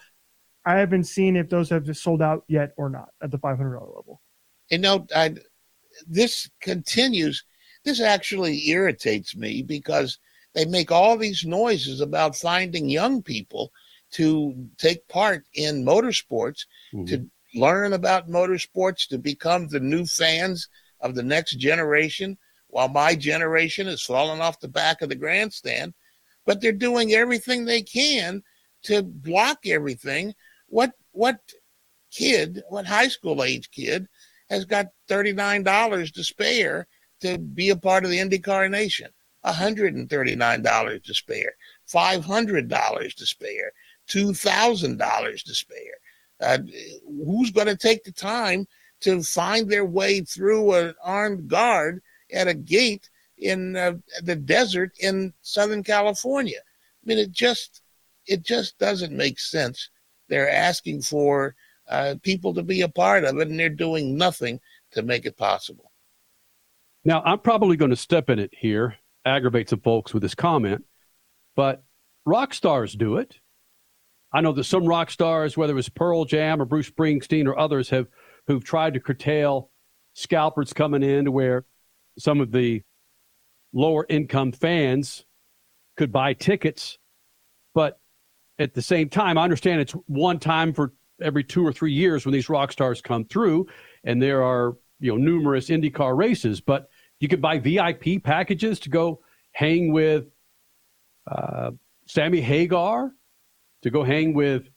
I haven't seen if those have sold out yet or not at the $500 level. you know, I, this continues. This actually irritates me because they make all these noises about finding young people to take part in motorsports, to mm-hmm. learn about motorsports, to become the new fans of the next generation, while my generation is falling off the back of the grandstand. But they're doing everything they can to block everything. What what kid, what high school age kid has got $39 to spare to be a part of the IndyCar Nation? $139 to spare, $500 to spare, $2,000 to spare. Uh, who's going to take the time to find their way through an armed guard at a gate in uh, the desert in Southern California? I mean, it just it just doesn't make sense. They're asking for uh, people to be a part of it, and they're doing nothing to make it possible. Now, I'm probably going to step in it here, aggravate some folks with this comment, but rock stars do it. I know that some rock stars, whether it was Pearl Jam or Bruce Springsteen or others, have who've tried to curtail scalpers coming in to where some of the lower income fans could buy tickets. But at the same time, I understand it's one time for every two or three years when these rock stars come through, and there are you know numerous IndyCar races. But you could buy VIP packages to go hang with uh, Sammy Hagar, to go hang with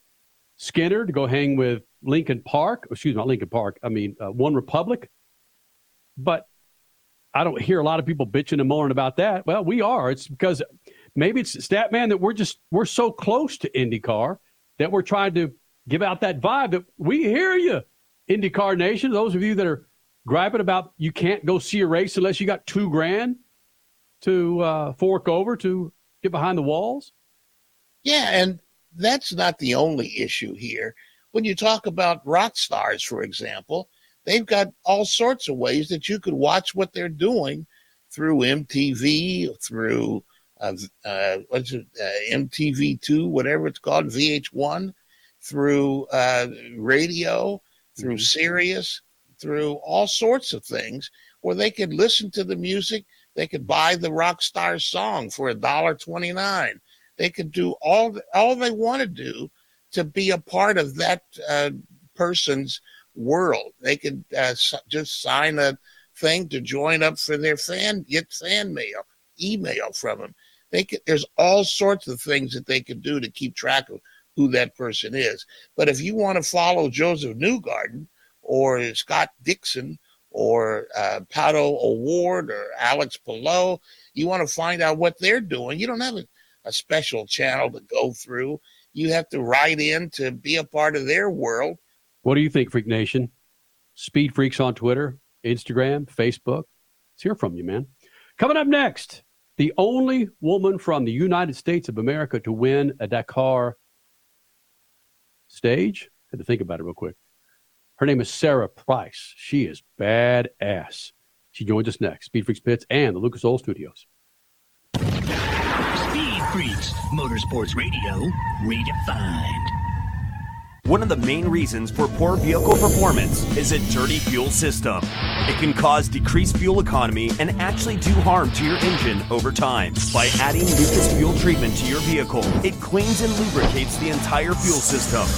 Skinner, to go hang with Linkin Park. Excuse me, not Linkin Park. I mean uh, OneRepublic. But I don't hear a lot of people bitching and moaning about that. Well, we are. It's because maybe it's Statman that we're just we're so close to IndyCar that we're trying to give out that vibe that we hear you, IndyCar Nation. Those of you that are griping about you can't go see a race unless you got two grand to uh, fork over to get behind the walls. Yeah, and that's not the only issue here. When you talk about rock stars, for example, they've got all sorts of ways that you could watch what they're doing through MTV, through uh, uh, what's it, uh, MTV2, whatever it's called, VH1, through uh, radio, through mm-hmm. Sirius, through all sorts of things where they could listen to the music. They could buy the rock star song for a dollar twenty nine. They could do all all they want to do to be a part of that uh, person's world. They could uh, just sign a thing to join up for their fan, get fan mail, email from them. They could, there's all sorts of things that they could do to keep track of who that person is. But if you want to follow Josef Newgarden or Scott Dixon or uh, Pato O'Ward or Alex Palou, you want to find out what they're doing. You don't have a, a special channel to go through. You have to write in to be a part of their world. What do you think, Freak Nation? Speed Freaks on Twitter, Instagram, Facebook. Let's hear from you, man. Coming up next, the only woman from the United States of America to win a Dakar stage. Had to think about it real quick. Her name is Sarah Price. She is badass. She joins us next. Speed Freaks Pits and the Lucas Oil Studios. Motorsports Radio, redefined. One of the main reasons for poor vehicle performance is a dirty fuel system. It can cause decreased fuel economy and actually do harm to your engine over time. By adding Lucas fuel treatment to your vehicle, it cleans and lubricates the entire fuel system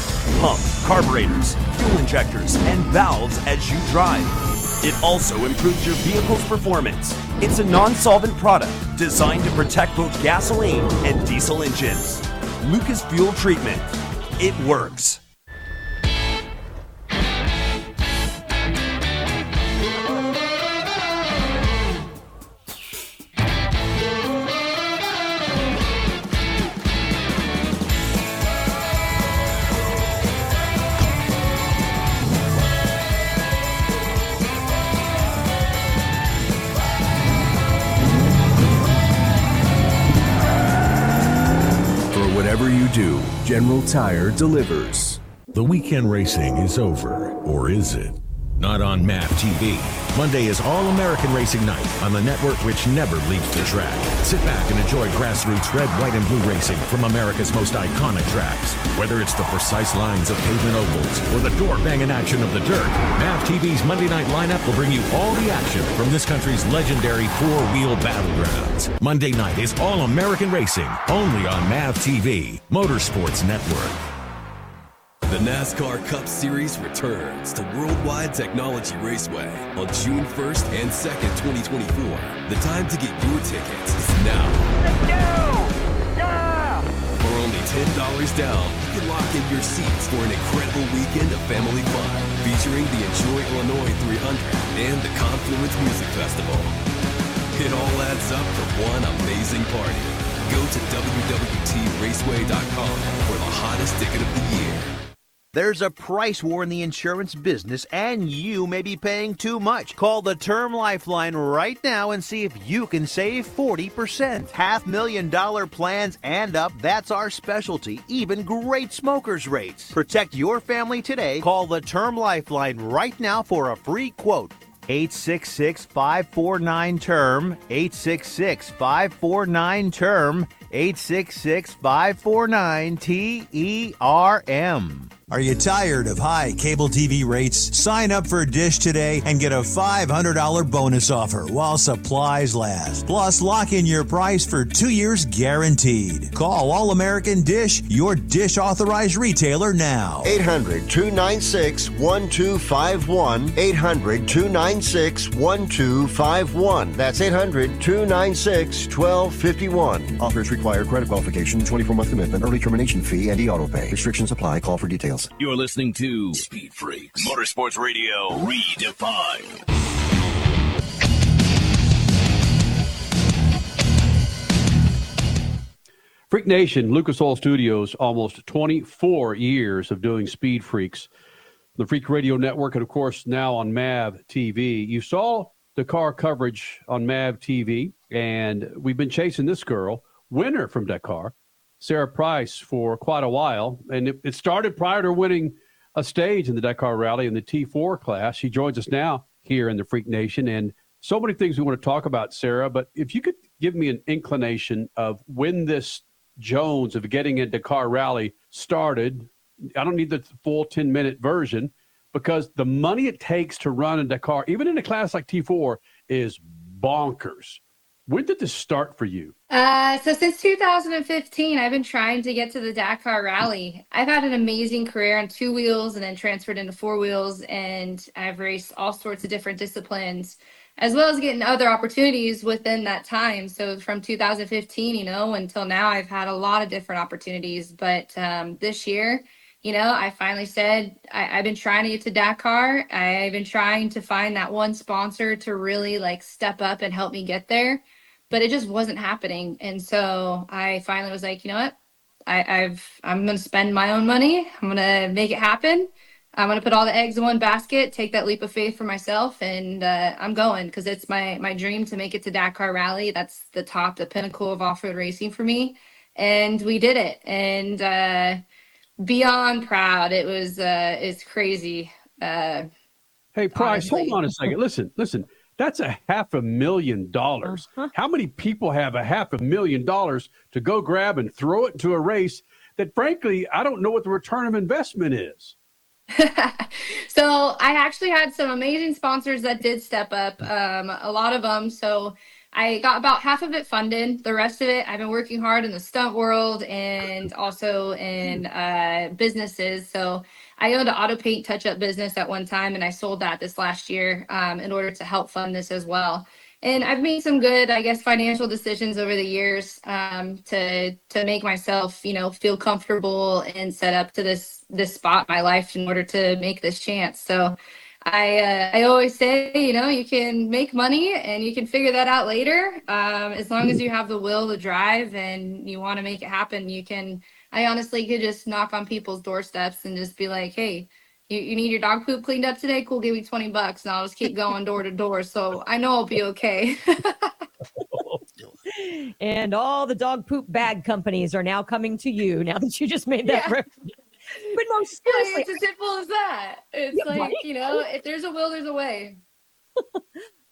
pump, carburetors, fuel injectors, and valves as you drive. It also improves your vehicle's performance. It's a non solvent product designed to protect both gasoline and diesel engines. Lucas Fuel Treatment. It works. General Tire delivers. The weekend racing is over, or is it? Not on MAV TV. Monday is All American Racing Night on the network which never leaves the track. Sit back and enjoy grassroots red, white, and blue racing from America's most iconic tracks. Whether it's the precise lines of pavement ovals or the door banging action of the dirt, MAV TV's Monday night lineup will bring you all the action from this country's legendary four wheel battlegrounds. Monday night is All American Racing, only on MAV TV, Motorsports Network. The NASCAR Cup Series returns to Worldwide Technology Raceway on June 1st and 2nd, 2024. The time to get your tickets is now. Let's go! Yeah! For only $10 down, you can lock in your seats for an incredible weekend of family fun featuring the Enjoy Illinois 300 and the Confluence Music Festival. It all adds up to one amazing party. Go to WWTRaceway.com for the hottest ticket of the year. There's a price war in the insurance business, and you may be paying too much. Call the Term Lifeline right now and see if you can save 40%. Half million dollar plans and up, that's our specialty. Even great smokers' rates. Protect your family today. Call the Term Lifeline right now for a free quote. 866 549 term 866 549 term 866 549 T E R M are you tired of high cable TV rates? Sign up for Dish today and get a $500 bonus offer while supplies last. Plus, lock in your price for two years guaranteed. Call All American Dish, your Dish authorized retailer now. 800 296 1251. 800 296 1251. That's 800 296 1251. Offers require credit qualification, 24 month commitment, early termination fee, and e auto pay. Restrictions apply. Call for details. You're listening to Speed Freaks Motorsports Radio Redefined. Freak Nation, Lucas Oil Studios, almost 24 years of doing Speed Freaks, the Freak Radio Network, and of course now on MAV TV. You saw the car coverage on MAV TV, and we've been chasing this girl, winner from Dakar, Sarah Price for quite a while, and it, it started prior to winning a stage in the Dakar Rally in the T4 class. She joins us now here in the Freak Nation, and so many things we want to talk about, Sarah. But if you could give me an inclination of when this Jones of getting a Dakar Rally started, I don't need the full 10 minute version because the money it takes to run a Dakar, even in a class like T4, is bonkers. When did this start for you? Uh, so since 2015, I've been trying to get to the Dakar Rally. I've had an amazing career on two wheels and then transferred into four wheels, and I've raced all sorts of different disciplines, as well as getting other opportunities within that time. So from 2015, you know, until now, I've had a lot of different opportunities. But um, this year, you know, I finally said I, have been trying to get to Dakar. I've been trying to find that one sponsor to really like step up and help me get there, but it just wasn't happening. And so I finally was like, you know what? I, I've I'm gonna spend my own money. I'm gonna make it happen. I'm gonna put all the eggs in one basket, take that leap of faith for myself, and uh, I'm going because it's my my dream to make it to Dakar Rally. That's the top, the pinnacle of off road racing for me, and we did it. And uh, beyond proud. It was uh it's crazy. Uh Hey Price, honestly. hold on a second. Listen, listen. That's a half a million dollars. Uh-huh. How many people have a half a million dollars to go grab and throw it into a race that frankly, I don't know what the return of investment is? *laughs* so I actually had some amazing sponsors that did step up, um, a lot of them. So I got about half of it funded. The rest of it, I've been working hard in the stunt world and also in uh, businesses. So I owned an auto paint touch up business at one time, and I sold that this last year um, in order to help fund this as well. And I've made some good, I guess, financial decisions over the years um, to to make myself, you know, feel comfortable and set up to this this spot in my life in order to make this chance. So I uh, I always say, you know, you can make money and you can figure that out later. Um, as long as you have the will to drive and you want to make it happen, you can. I honestly could just knock on people's doorsteps and just be like, hey, you, you need your dog poop cleaned up today? Cool, give me 20 bucks and I'll just keep going door to door. So I know I'll be okay. *laughs* and all the dog poop bag companies are now coming to you now that you just made that yeah. reference but no, seriously, it's as simple as that. It's yeah, like right? you know, if there's a will, there's a way. *laughs*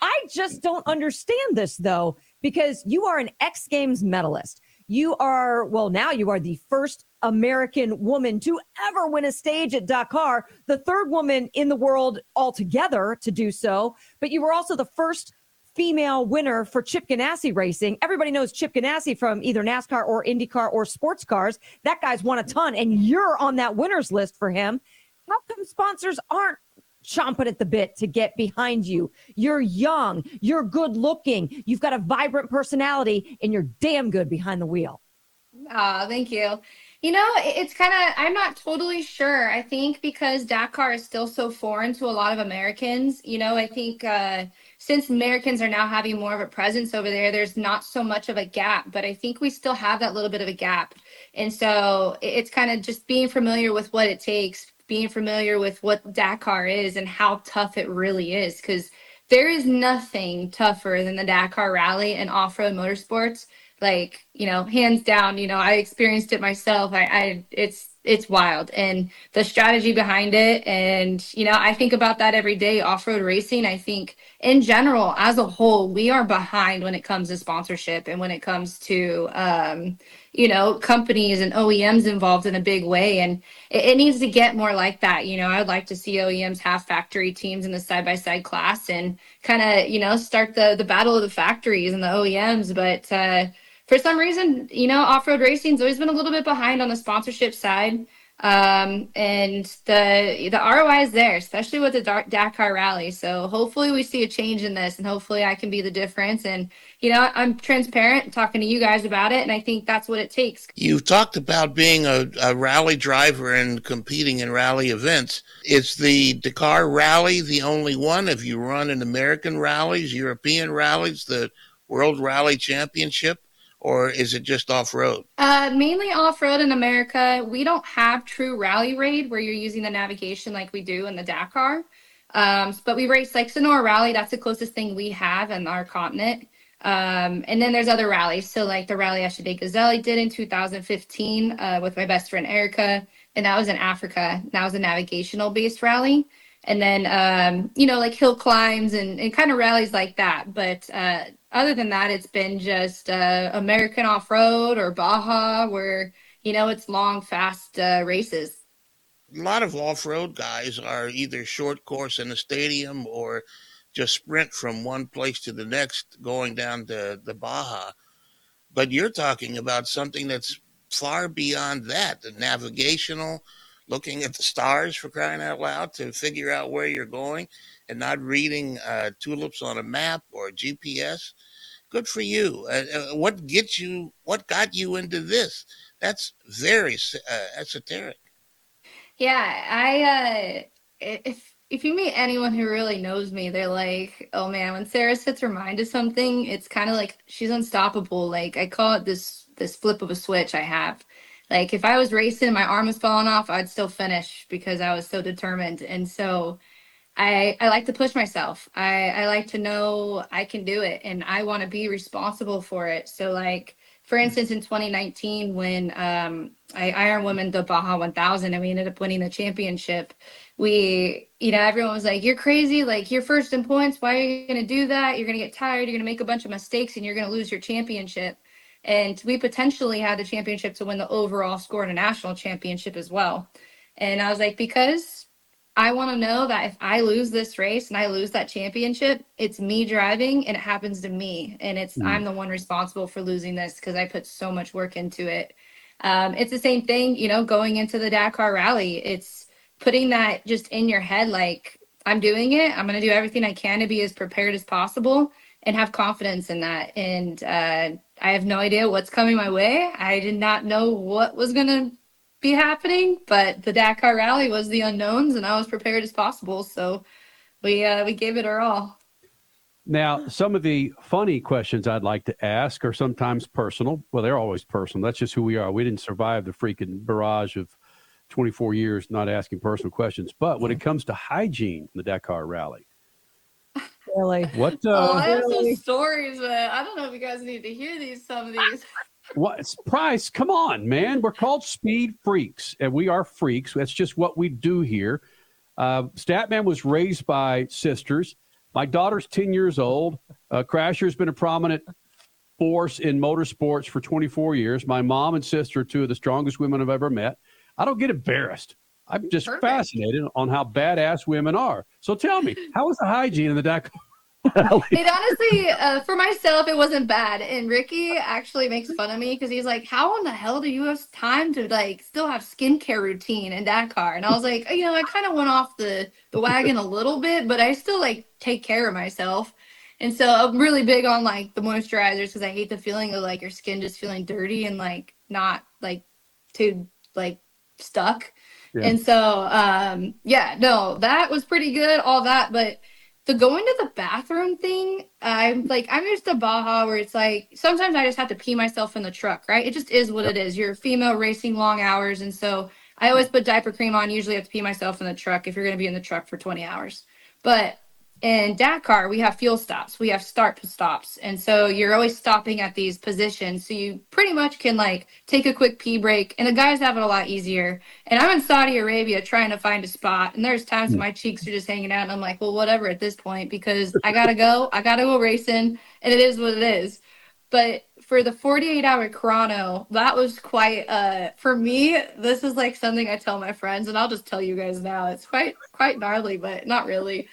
I just don't understand this though, because you are an X Games medalist. You are, well, now you are the first American woman to ever win a stage at Dakar, the third woman in the world altogether to do so. But you were also the first female winner for Chip Ganassi racing. Everybody knows Chip Ganassi from either NASCAR or IndyCar or sports cars. That guy's won a ton, and you're on that winners list for him. How come sponsors aren't chomping at the bit to get behind you? You're young, you're good looking, you've got a vibrant personality, and you're damn good behind the wheel. Oh, thank you. You know, it's kind of, I'm not totally sure. I think because Dakar is still so foreign to a lot of Americans, you know, I think, uh, since Americans are now having more of a presence over there, there's not so much of a gap, but I think we still have that little bit of a gap. And so it's kind of just being familiar with what it takes, being familiar with what Dakar is and how tough it really is. Because there is nothing tougher than the Dakar Rally and off road motorsports. Like, you know, hands down, you know, I experienced it myself. I, I, it's, it's wild and the strategy behind it. And, you know, I think about that every day off road racing. I think, in general, as a whole, we are behind when it comes to sponsorship and when it comes to, um, you know, companies and OEMs involved in a big way. And it, it needs to get more like that. You know, I'd like to see OEMs have factory teams in the side by side class and kind of, you know, start the, the battle of the factories and the OEMs. But, uh, for some reason, you know, off road racing's always been a little bit behind on the sponsorship side. Um, and the the ROI is there, especially with the Dakar Rally. So hopefully we see a change in this, and hopefully I can be the difference. And you know, I'm transparent, talking to you guys about it, and I think that's what it takes. You've talked about being a, a rally driver and competing in rally events. Is the Dakar Rally the only one? Have you run in American rallies, European rallies, the World Rally Championship? Or is it just off road? Uh, mainly off road in America. We don't have true rally raid where you're using the navigation like we do in the Dakar. Um, but we race like Sonora Rally. That's the closest thing we have in our continent. Um, and then there's other rallies. So like the rally Aïcha des Gazelles did in 2015 uh, with my best friend Erica, and that was in Africa. That was a navigational based rally. And then um, you know like hill climbs and, and kind of rallies like that. But uh, other than that, it's been just uh, American off road or Baja, where you know it's long, fast uh, races. A lot of off-road guys are either short course in a stadium or just sprint from one place to the next, going down to the Baja. But you're talking about something that's far beyond that the navigational, looking at the stars for crying out loud to figure out where you're going and not reading uh, tulips on a map or GPS. Good for you. Uh, uh, what gets you? What got you into this? That's very uh, esoteric. Yeah, I uh if if you meet anyone who really knows me, they're like, "Oh man, when Sarah sets her mind to something, it's kind of like she's unstoppable." Like I call it this this flip of a switch I have. Like if I was racing and my arm was falling off, I'd still finish because I was so determined. And so I I like to push myself. I I like to know I can do it and I want to be responsible for it. So like for instance, in 2019, when um, I Iron Women the Baja 1000 and we ended up winning the championship, we, you know, everyone was like, "You're crazy! Like you're first in points. Why are you going to do that? You're going to get tired. You're going to make a bunch of mistakes, and you're going to lose your championship." And we potentially had the championship to win the overall score in a national championship as well. And I was like, because I want to know that if I lose this race and I lose that championship, it's me driving and it happens to me. And it's, mm. I'm the one responsible for losing this because I put so much work into it. Um, it's the same thing, you know, going into the Dakar rally. It's putting that just in your head like, I'm doing it. I'm going to do everything I can to be as prepared as possible and have confidence in that. And uh, I have no idea what's coming my way. I did not know what was going to be happening, but the Dakar Rally was the unknowns, and I was prepared as possible. So we uh, we gave it our all. Now, some of the funny questions I'd like to ask are sometimes personal. Well, they're always personal. That's just who we are. We didn't survive the freaking barrage of 24 years not asking personal questions. But when it comes to hygiene in the Dakar Rally, really, what? Uh, oh, I have some stories, but I don't know if you guys need to hear these. Some of these. *laughs* What price? Come on, man. We're called speed freaks, and we are freaks. That's just what we do here. Uh, Statman was raised by sisters. My daughter's 10 years old. Uh, Crasher's been a prominent force in motorsports for 24 years. My mom and sister are two of the strongest women I've ever met. I don't get embarrassed. I'm just Perfect. fascinated on how badass women are. So tell me, how was the hygiene in the Dakar? *laughs* it honestly, uh, for myself, it wasn't bad. And Ricky actually makes fun of me because he's like, "How in the hell do you have time to like still have skincare routine in Dakar?" And I was like, you know, I kind of went off the the wagon a little bit, but I still like take care of myself. And so I'm really big on like the moisturizers because I hate the feeling of like your skin just feeling dirty and like not like too like stuck. Yeah. And so um yeah, no, that was pretty good, all that, but the going to the bathroom thing, I'm like, I'm used to Baja where it's like sometimes I just have to pee myself in the truck, right? It just is what yep. it is. You're a female racing long hours. And so I always put diaper cream on, usually I have to pee myself in the truck if you're going to be in the truck for 20 hours. But in Dakar, we have fuel stops, we have start stops. And so you're always stopping at these positions. So you pretty much can like take a quick pee break. And the guys have it a lot easier. And I'm in Saudi Arabia trying to find a spot. And there's times my cheeks are just hanging out. And I'm like, well, whatever at this point, because I got to go. I got to go racing. And it is what it is. But for the 48 hour chrono, that was quite, uh, for me, this is like something I tell my friends. And I'll just tell you guys now. It's quite, quite gnarly, but not really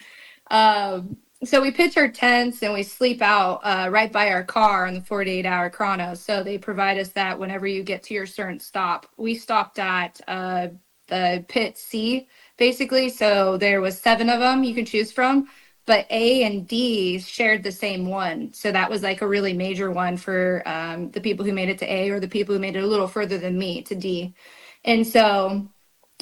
um, so we pitch our tents and we sleep out uh, right by our car on the 48 hour chrono. So they provide us that whenever you get to your certain stop. We stopped at uh, the pit C basically. So there was seven of them you can choose from, but A and D shared the same one. So that was like a really major one for um, the people who made it to A or the people who made it a little further than me to D. And so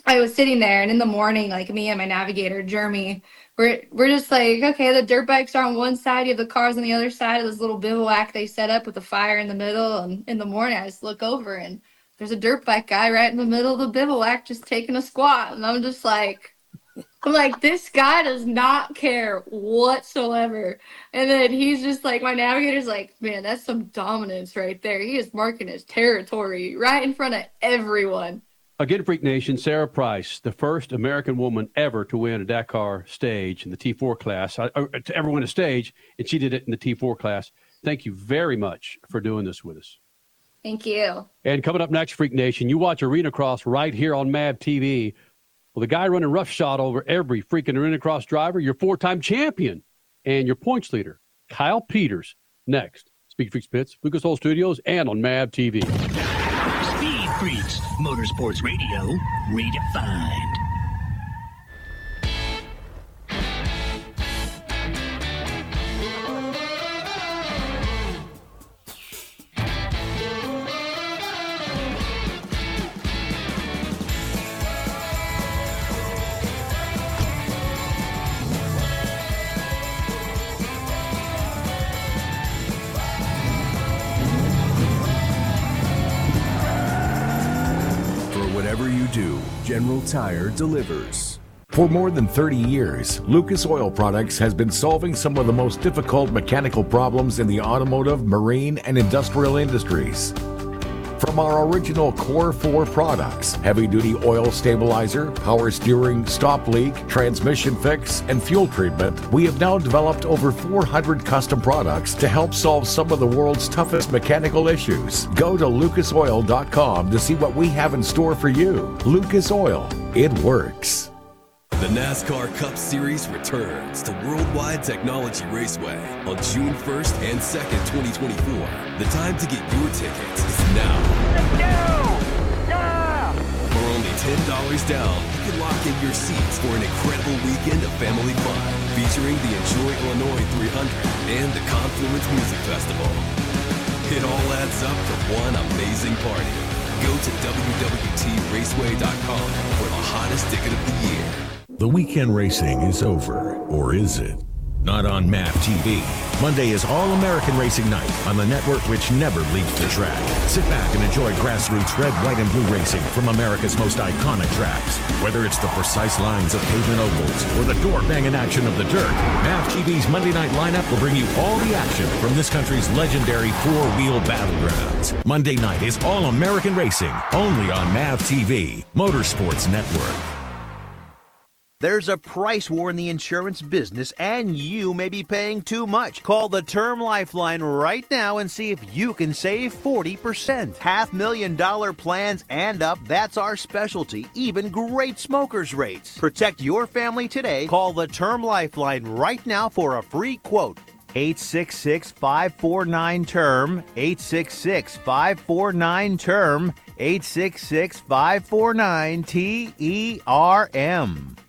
I was sitting there, and in the morning, like me and my navigator, Jeremy, we're we're just like, okay, the dirt bikes are on one side, you have the cars on the other side of this little bivouac they set up with a fire in the middle. And in the morning, I just look over, and there's a dirt bike guy right in the middle of the bivouac just taking a squat, and I'm just like, I'm like, this guy does not care whatsoever. And then he's just like, my navigator's like, man, that's some dominance right there. He is marking his territory right in front of everyone. Again, Freak Nation, Sarah Price, the first American woman ever to win a Dakar stage in the T4 class, uh, to ever win a stage, and she did it in the T4 class. Thank you very much for doing this with us. Thank you. And coming up next, Freak Nation, you watch Arenacross right here on MAV TV. Well, the guy running roughshod over every freaking Arenacross driver, your four time champion and your points leader, Kyle Peters, next. Speed Freaks Pits, Lucas Oil Studios, and on MAV TV. Speed Motorsports Radio, redefined. Tire delivers. For more than 30 years, Lucas Oil Products has been solving some of the most difficult mechanical problems in the automotive, marine, and industrial industries. From our original Core 4 products, heavy duty oil stabilizer, power steering, stop leak, transmission fix, and fuel treatment, we have now developed over 400 custom products to help solve some of the world's toughest mechanical issues. Go to lucasoil.com to see what we have in store for you. Lucas Oil, it works. The NASCAR Cup Series returns to Worldwide Technology Raceway on June 1st and 2nd, 2024. The time to get your tickets is now. For only $10 down, you can lock in your seats for an incredible weekend of family fun featuring the Enjoy Illinois 300 and the Confluence Music Festival. It all adds up to one amazing party. Go to WWTRaceway.com for the hottest ticket of the year. The weekend racing is over, or is it? Not on MAV TV. Monday is All American Racing Night on the network which never leaves the track. Sit back and enjoy grassroots red, white, and blue racing from America's most iconic tracks. Whether it's the precise lines of pavement ovals or the door banging action of the dirt, MAV TV's Monday night lineup will bring you all the action from this country's legendary four wheel battlegrounds. Monday night is All American Racing, only on MAV TV, Motorsports Network. There's a price war in the insurance business, and you may be paying too much. Call the Term Lifeline right now and see if you can save 40%. Half million dollar plans and up, that's our specialty. Even great smokers' rates. Protect your family today. Call the Term Lifeline right now for a free quote. 866 549 term 866 549 term 866 549 T E R M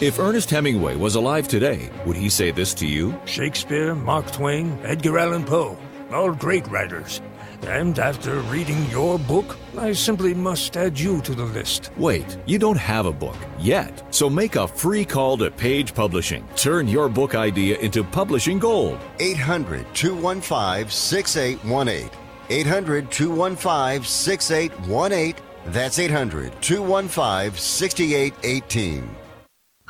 If Ernest Hemingway was alive today, would he say this to you? Shakespeare, Mark Twain, Edgar Allan Poe, all great writers. And after reading your book, I simply must add you to the list. Wait, you don't have a book yet. So make a free call to Page Publishing. Turn your book idea into publishing gold. 800 215 6818. 800 215 6818. That's 800 215 6818.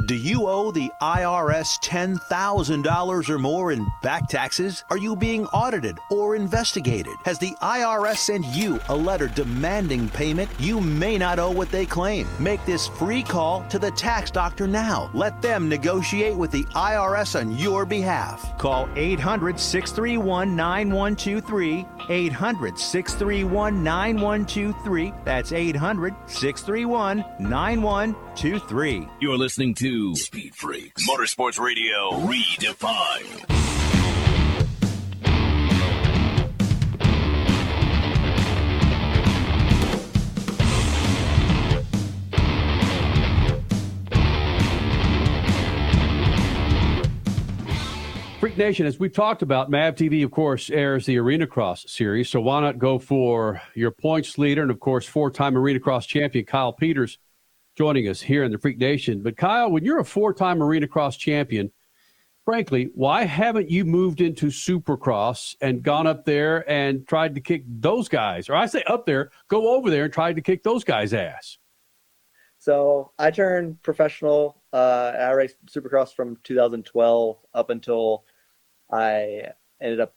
Do you owe the IRS $10,000 or more in back taxes? Are you being audited or investigated? Has the IRS sent you a letter demanding payment? You may not owe what they claim. Make this free call to the tax doctor now. Let them negotiate with the IRS on your behalf. Call 800 631 9123. 800 631 9123. That's 800 631 9123. You're listening to to Speed Freaks Motorsports Radio Redefined. Freak Nation, as we've talked about, MAV TV, of course, airs the Arenacross series. So why not go for your points leader and, of course, four time Arenacross champion Kyle Peters joining us here in the Freak Nation. But, Kyle, when you're a four time Arenacross champion, frankly, why haven't you moved into Supercross and gone up there and tried to kick those guys? Or I say up there, go over there and tried to kick those guys' ass. So I turned professional. Uh, I raced Supercross from 2012 up until I ended up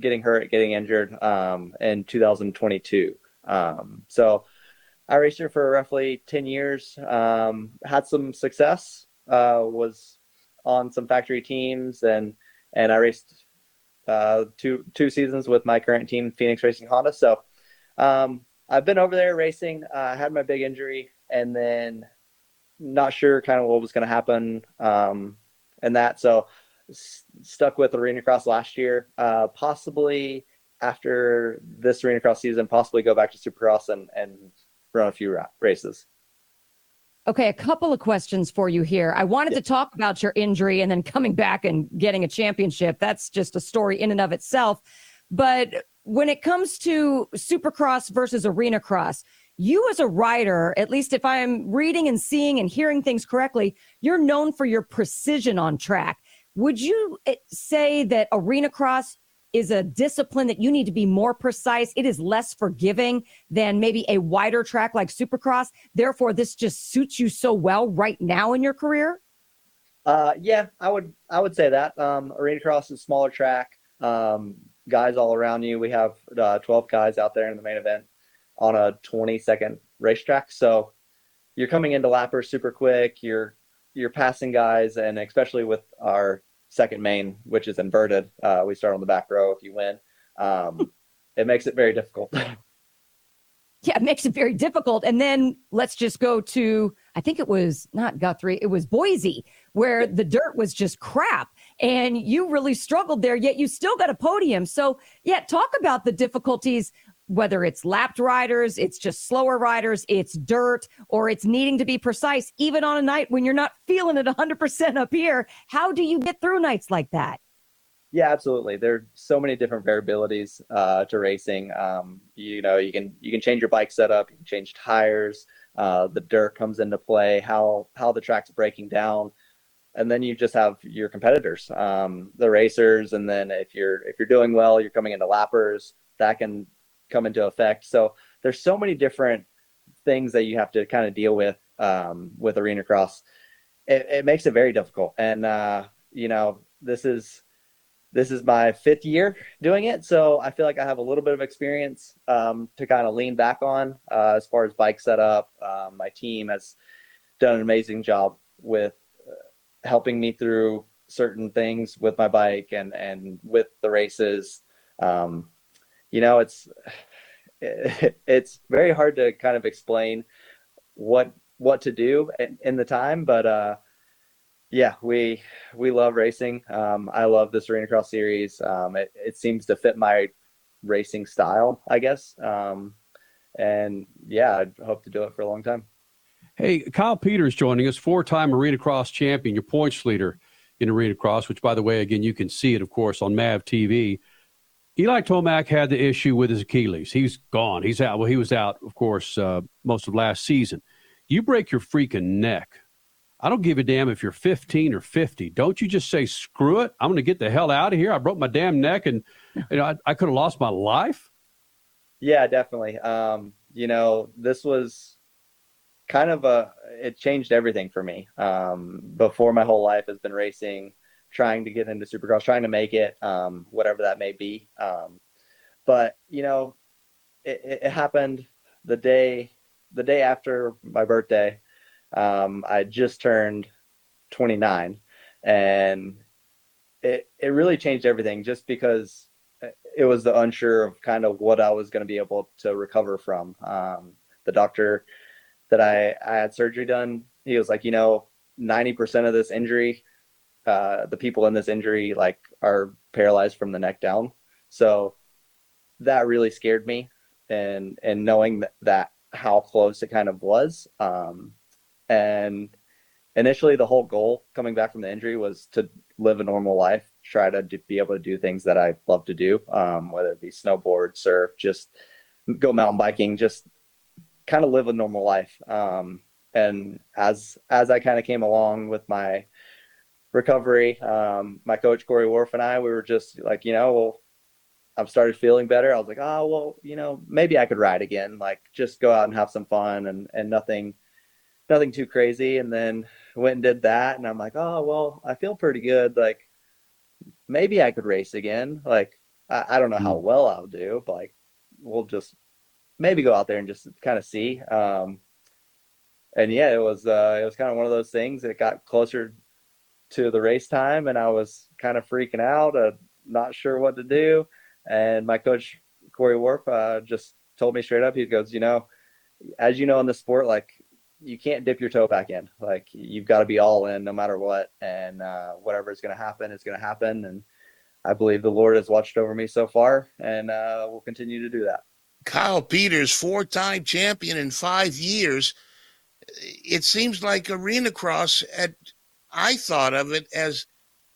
getting hurt, getting injured um, in 2022. Um, so I raced here for roughly 10 years. Um, had some success. Uh, was on some factory teams and and I raced uh, two two seasons with my current team, Phoenix Racing Honda. So um, I've been over there racing. Uh, I had my big injury, and then not sure kind of what was going to happen um, and that. So s- stuck with Arenacross last year. Uh, possibly after this Arenacross season, possibly go back to Supercross and and run a few ra- races. Okay, a couple of questions for you here. I wanted to talk about your injury and then coming back and getting a championship. That's just a story in and of itself. But when it comes to supercross versus arenacross, you as a rider, at least if I'm reading and seeing and hearing things correctly, you're known for your precision on track. Would you eh, say that arenacross is a discipline that you need to be more precise? It is less forgiving than maybe a wider track like supercross. Therefore, this just suits you so well right now in your career? Uh, yeah, I would I would say that. Um, Arenacross is smaller track. Um, guys all around you. We have uh, 12 guys out there in the main event on a 20 second racetrack. So you're coming into lappers super quick. You're you're passing guys, and especially with our second main, which is inverted, uh, we start on the back row if you win. Um, it makes it very difficult. *laughs* Yeah, it makes it very difficult. And then let's just go to, I think it was not Guthrie, it was Boise, where the dirt was just crap. And you really struggled there, yet you still got a podium. So, yeah, talk about the difficulties, whether it's lapped riders, it's just slower riders, it's dirt, or it's needing to be precise, even on a night when you're not feeling it 100% up here. How do you get through nights like that? Yeah, absolutely. There are so many different variabilities uh, to racing. Um, you know, you can you can change your bike setup, you can change tires. Uh, the dirt comes into play, how how the track's breaking down, and then you just have your competitors, um, the racers, and then if you're if you're doing well, you're coming into lappers. That can come into effect. So there's so many different things that you have to kind of deal with um, with arenacross. It, it makes it very difficult, and uh, you know this is this is my fifth year doing it, so I feel like I have a little bit of experience um, to kind of lean back on uh, as far as bike setup. Um, my team has done an amazing job with uh, helping me through certain things with my bike and and with the races. Um, you know, it's *laughs* it's very hard to kind of explain what what to do in, the time, but uh, yeah, we we love racing. Um, I love this arenacross series. Um, it, it seems to fit my racing style, I guess. Um, and yeah, I hope to do it for a long time. Hey, Kyle Peters joining us, four-time Arenacross champion, your points leader in Arenacross, which, by the way, again, you can see it, of course, on MAV TV. Eli Tomac had the issue with his Achilles. He's gone. He's out. Well, he was out, of course, uh, most of last season. You break your freaking neck. I don't give a damn if you're 15 or 50. Don't you just say, screw it. I'm going to get the hell out of here. I broke my damn neck and you know, I, I could have lost my life. Yeah, definitely. Um, you know, this was kind of a, it changed everything for me. Um, before my whole life has been racing, trying to get into supercross, trying to make it, um, whatever that may be. Um, but you know, it, it happened the day, the day after my birthday. Um, I just turned 29 and it, it really changed everything just because it was the unsure of kind of what I was going to be able to recover from. Um, the doctor that I, I had surgery done, he was like, you know, 90% of this injury, uh, the people in this injury like are paralyzed from the neck down. So that really scared me and, and knowing that, that how close it kind of was. Um, and initially the whole goal coming back from the injury was to live a normal life, try to be able to do things that I love to do, um, whether it be snowboard, surf, just go mountain biking, just kind of live a normal life. Um, and as as I kind of came along with my recovery, um, my coach Corey Wharf and I, we were just like, you know, well, I've started feeling better. I was like, oh well, you know, maybe I could ride again, like just go out and have some fun and and nothing nothing too crazy. And then went and did that, and I'm like, oh well, I feel pretty good. Like maybe I could race again. Like I, I don't know how well I'll do, but like we'll just maybe go out there and just kind of see. Um, and yeah, it was uh, it was kind of one of those things. It got closer to the race time, and I was kind of freaking out, uh, not sure what to do. And my coach Corey Warp uh, just told me straight up. He goes, you know, as you know in the sport, like you can't dip your toe back in. Like you've got to be all in no matter what, and uh, whatever is going to happen is going to happen. And I believe the Lord has watched over me so far, and uh, will continue to do that. Kyle Peters, four-time champion in five years. It seems like arenacross. At I thought of it as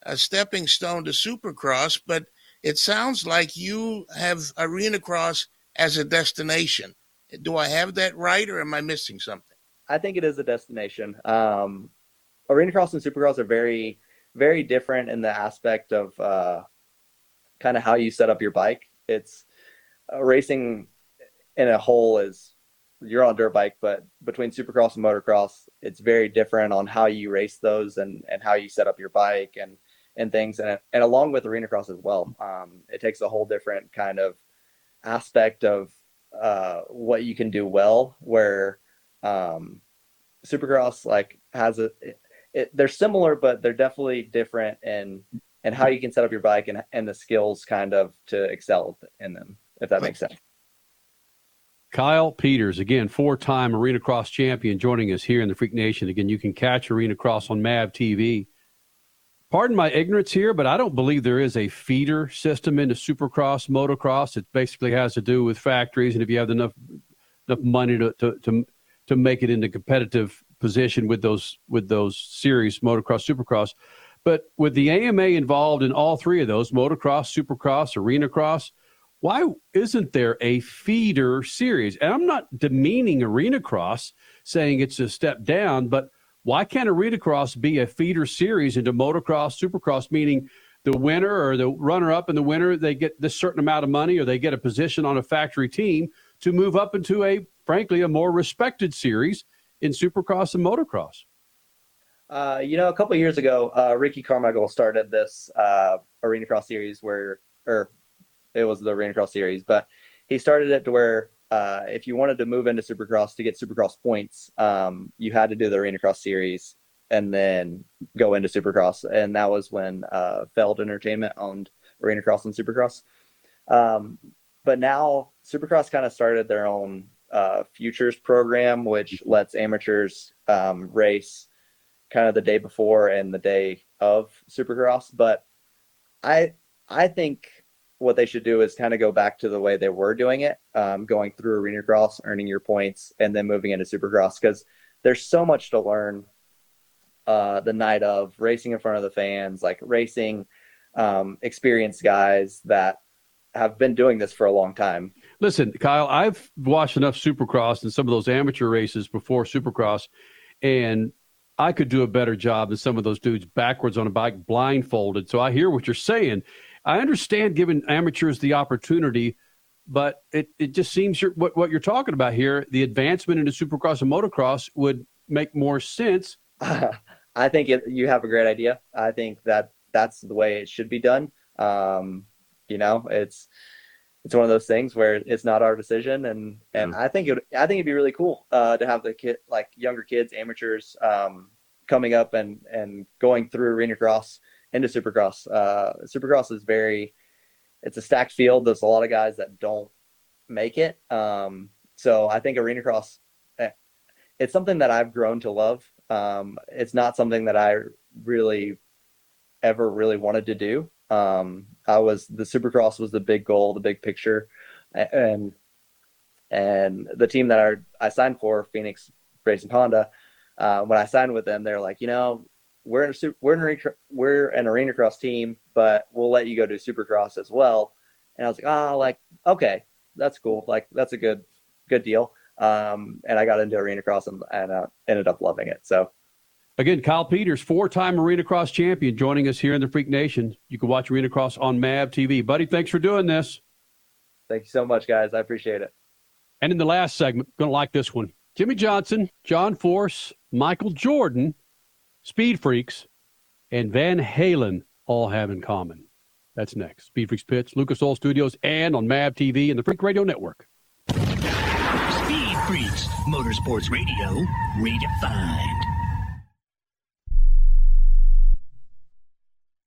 a stepping stone to Supercross, but it sounds like you have arenacross as a destination. Do I have that right, or am I missing something? I think it is a destination. Um, arenacross and supercross are very, very different in the aspect of uh, kind of how you set up your bike. It's uh, racing in a whole is you're on dirt bike, but between supercross and motocross, it's very different on how you race those and, and how you set up your bike and, and things. And, and along with arenacross as well, um, it takes a whole different kind of aspect of uh, what you can do well, where um, Supercross like has a it, it, they're similar, but they're definitely different in and how you can set up your bike and and the skills kind of to excel in them, if that makes sense. Kyle Peters, again, four time Arenacross champion, joining us here in the Freak Nation. Again, you can catch Arenacross on MAV TV. Pardon my ignorance here, but I don't believe there is a feeder system into Supercross, motocross. It basically has to do with factories, and if you have enough enough money to, to, to to make it into competitive position with those with those series, motocross, supercross. But with the AMA involved in all three of those, motocross, supercross, arenacross, why isn't there a feeder series? And I'm not demeaning arenacross, saying it's a step down, but why can't arenacross be a feeder series into motocross, supercross, meaning the winner or the runner up in the winner, they get this certain amount of money or they get a position on a factory team to move up into a frankly, a more respected series in Supercross and Motocross. Uh, you know, a couple years ago, uh, Ricky Carmichael started this uh, Arenacross series where, or it was the Arenacross series, but he started it to where uh, if you wanted to move into Supercross to get Supercross points, um, you had to do the Arenacross series and then go into Supercross. And that was when uh, Feld Entertainment owned Arenacross and Supercross. Um, but now Supercross kind of started their own uh, futures program, which lets amateurs um, race kind of the day before and the day of Supercross. But I I think what they should do is kind of go back to the way they were doing it, um, going through arenacross, earning your points, and then moving into Supercross because there's so much to learn. Uh, the night of racing in front of the fans, like racing um, experienced guys that have been doing this for a long time. Listen, Kyle, I've watched enough Supercross and some of those amateur races before Supercross, and I could do a better job than some of those dudes backwards on a bike blindfolded. So I hear what you're saying. I understand giving amateurs the opportunity, but it, it just seems you're, what, what you're talking about here, the advancement into Supercross and motocross would make more sense. *laughs* I think it, you have a great idea. I think that that's the way it should be done. Um, you know, it's it's one of those things where it's not our decision, and and mm. I think it I think it'd be really cool uh, to have the kid like younger kids, amateurs, um, coming up and and going through arenacross into supercross. Uh, supercross is very it's a stacked field. There's a lot of guys that don't make it. Um, so I think arenacross eh, it's something that I've grown to love. Um, it's not something that I really ever really wanted to do. Um, I was the Supercross was the big goal, the big picture, and and the team that I I signed for, Phoenix Racing Honda, uh, when I signed with them, they're like, you know, we're in a super, we're in a, arena- we're an arenacross team, but we'll let you go do supercross as well. And I was like, oh, like okay, that's cool. Like that's a good good deal. Um, and I got into arenacross and, and uh, ended up loving it. So Again, Kyle Peters, four-time Arenacross champion, joining us here in the Freak Nation. You can watch Arenacross on MAV TV. Buddy, thanks for doing this. thank you so much, guys. I appreciate it. And in the last segment, going to like this one. Jimmie Johnson, John Force, Michael Jordan, Speed Freaks, and Van Halen all have in common. That's next. Speed Freaks Pits, Lucas Oil Studios, and on MAV TV and the Freak Radio Network. Speed Freaks, Motorsports Radio, redefined.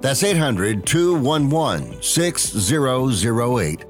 That's 800 211 6008.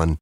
Allen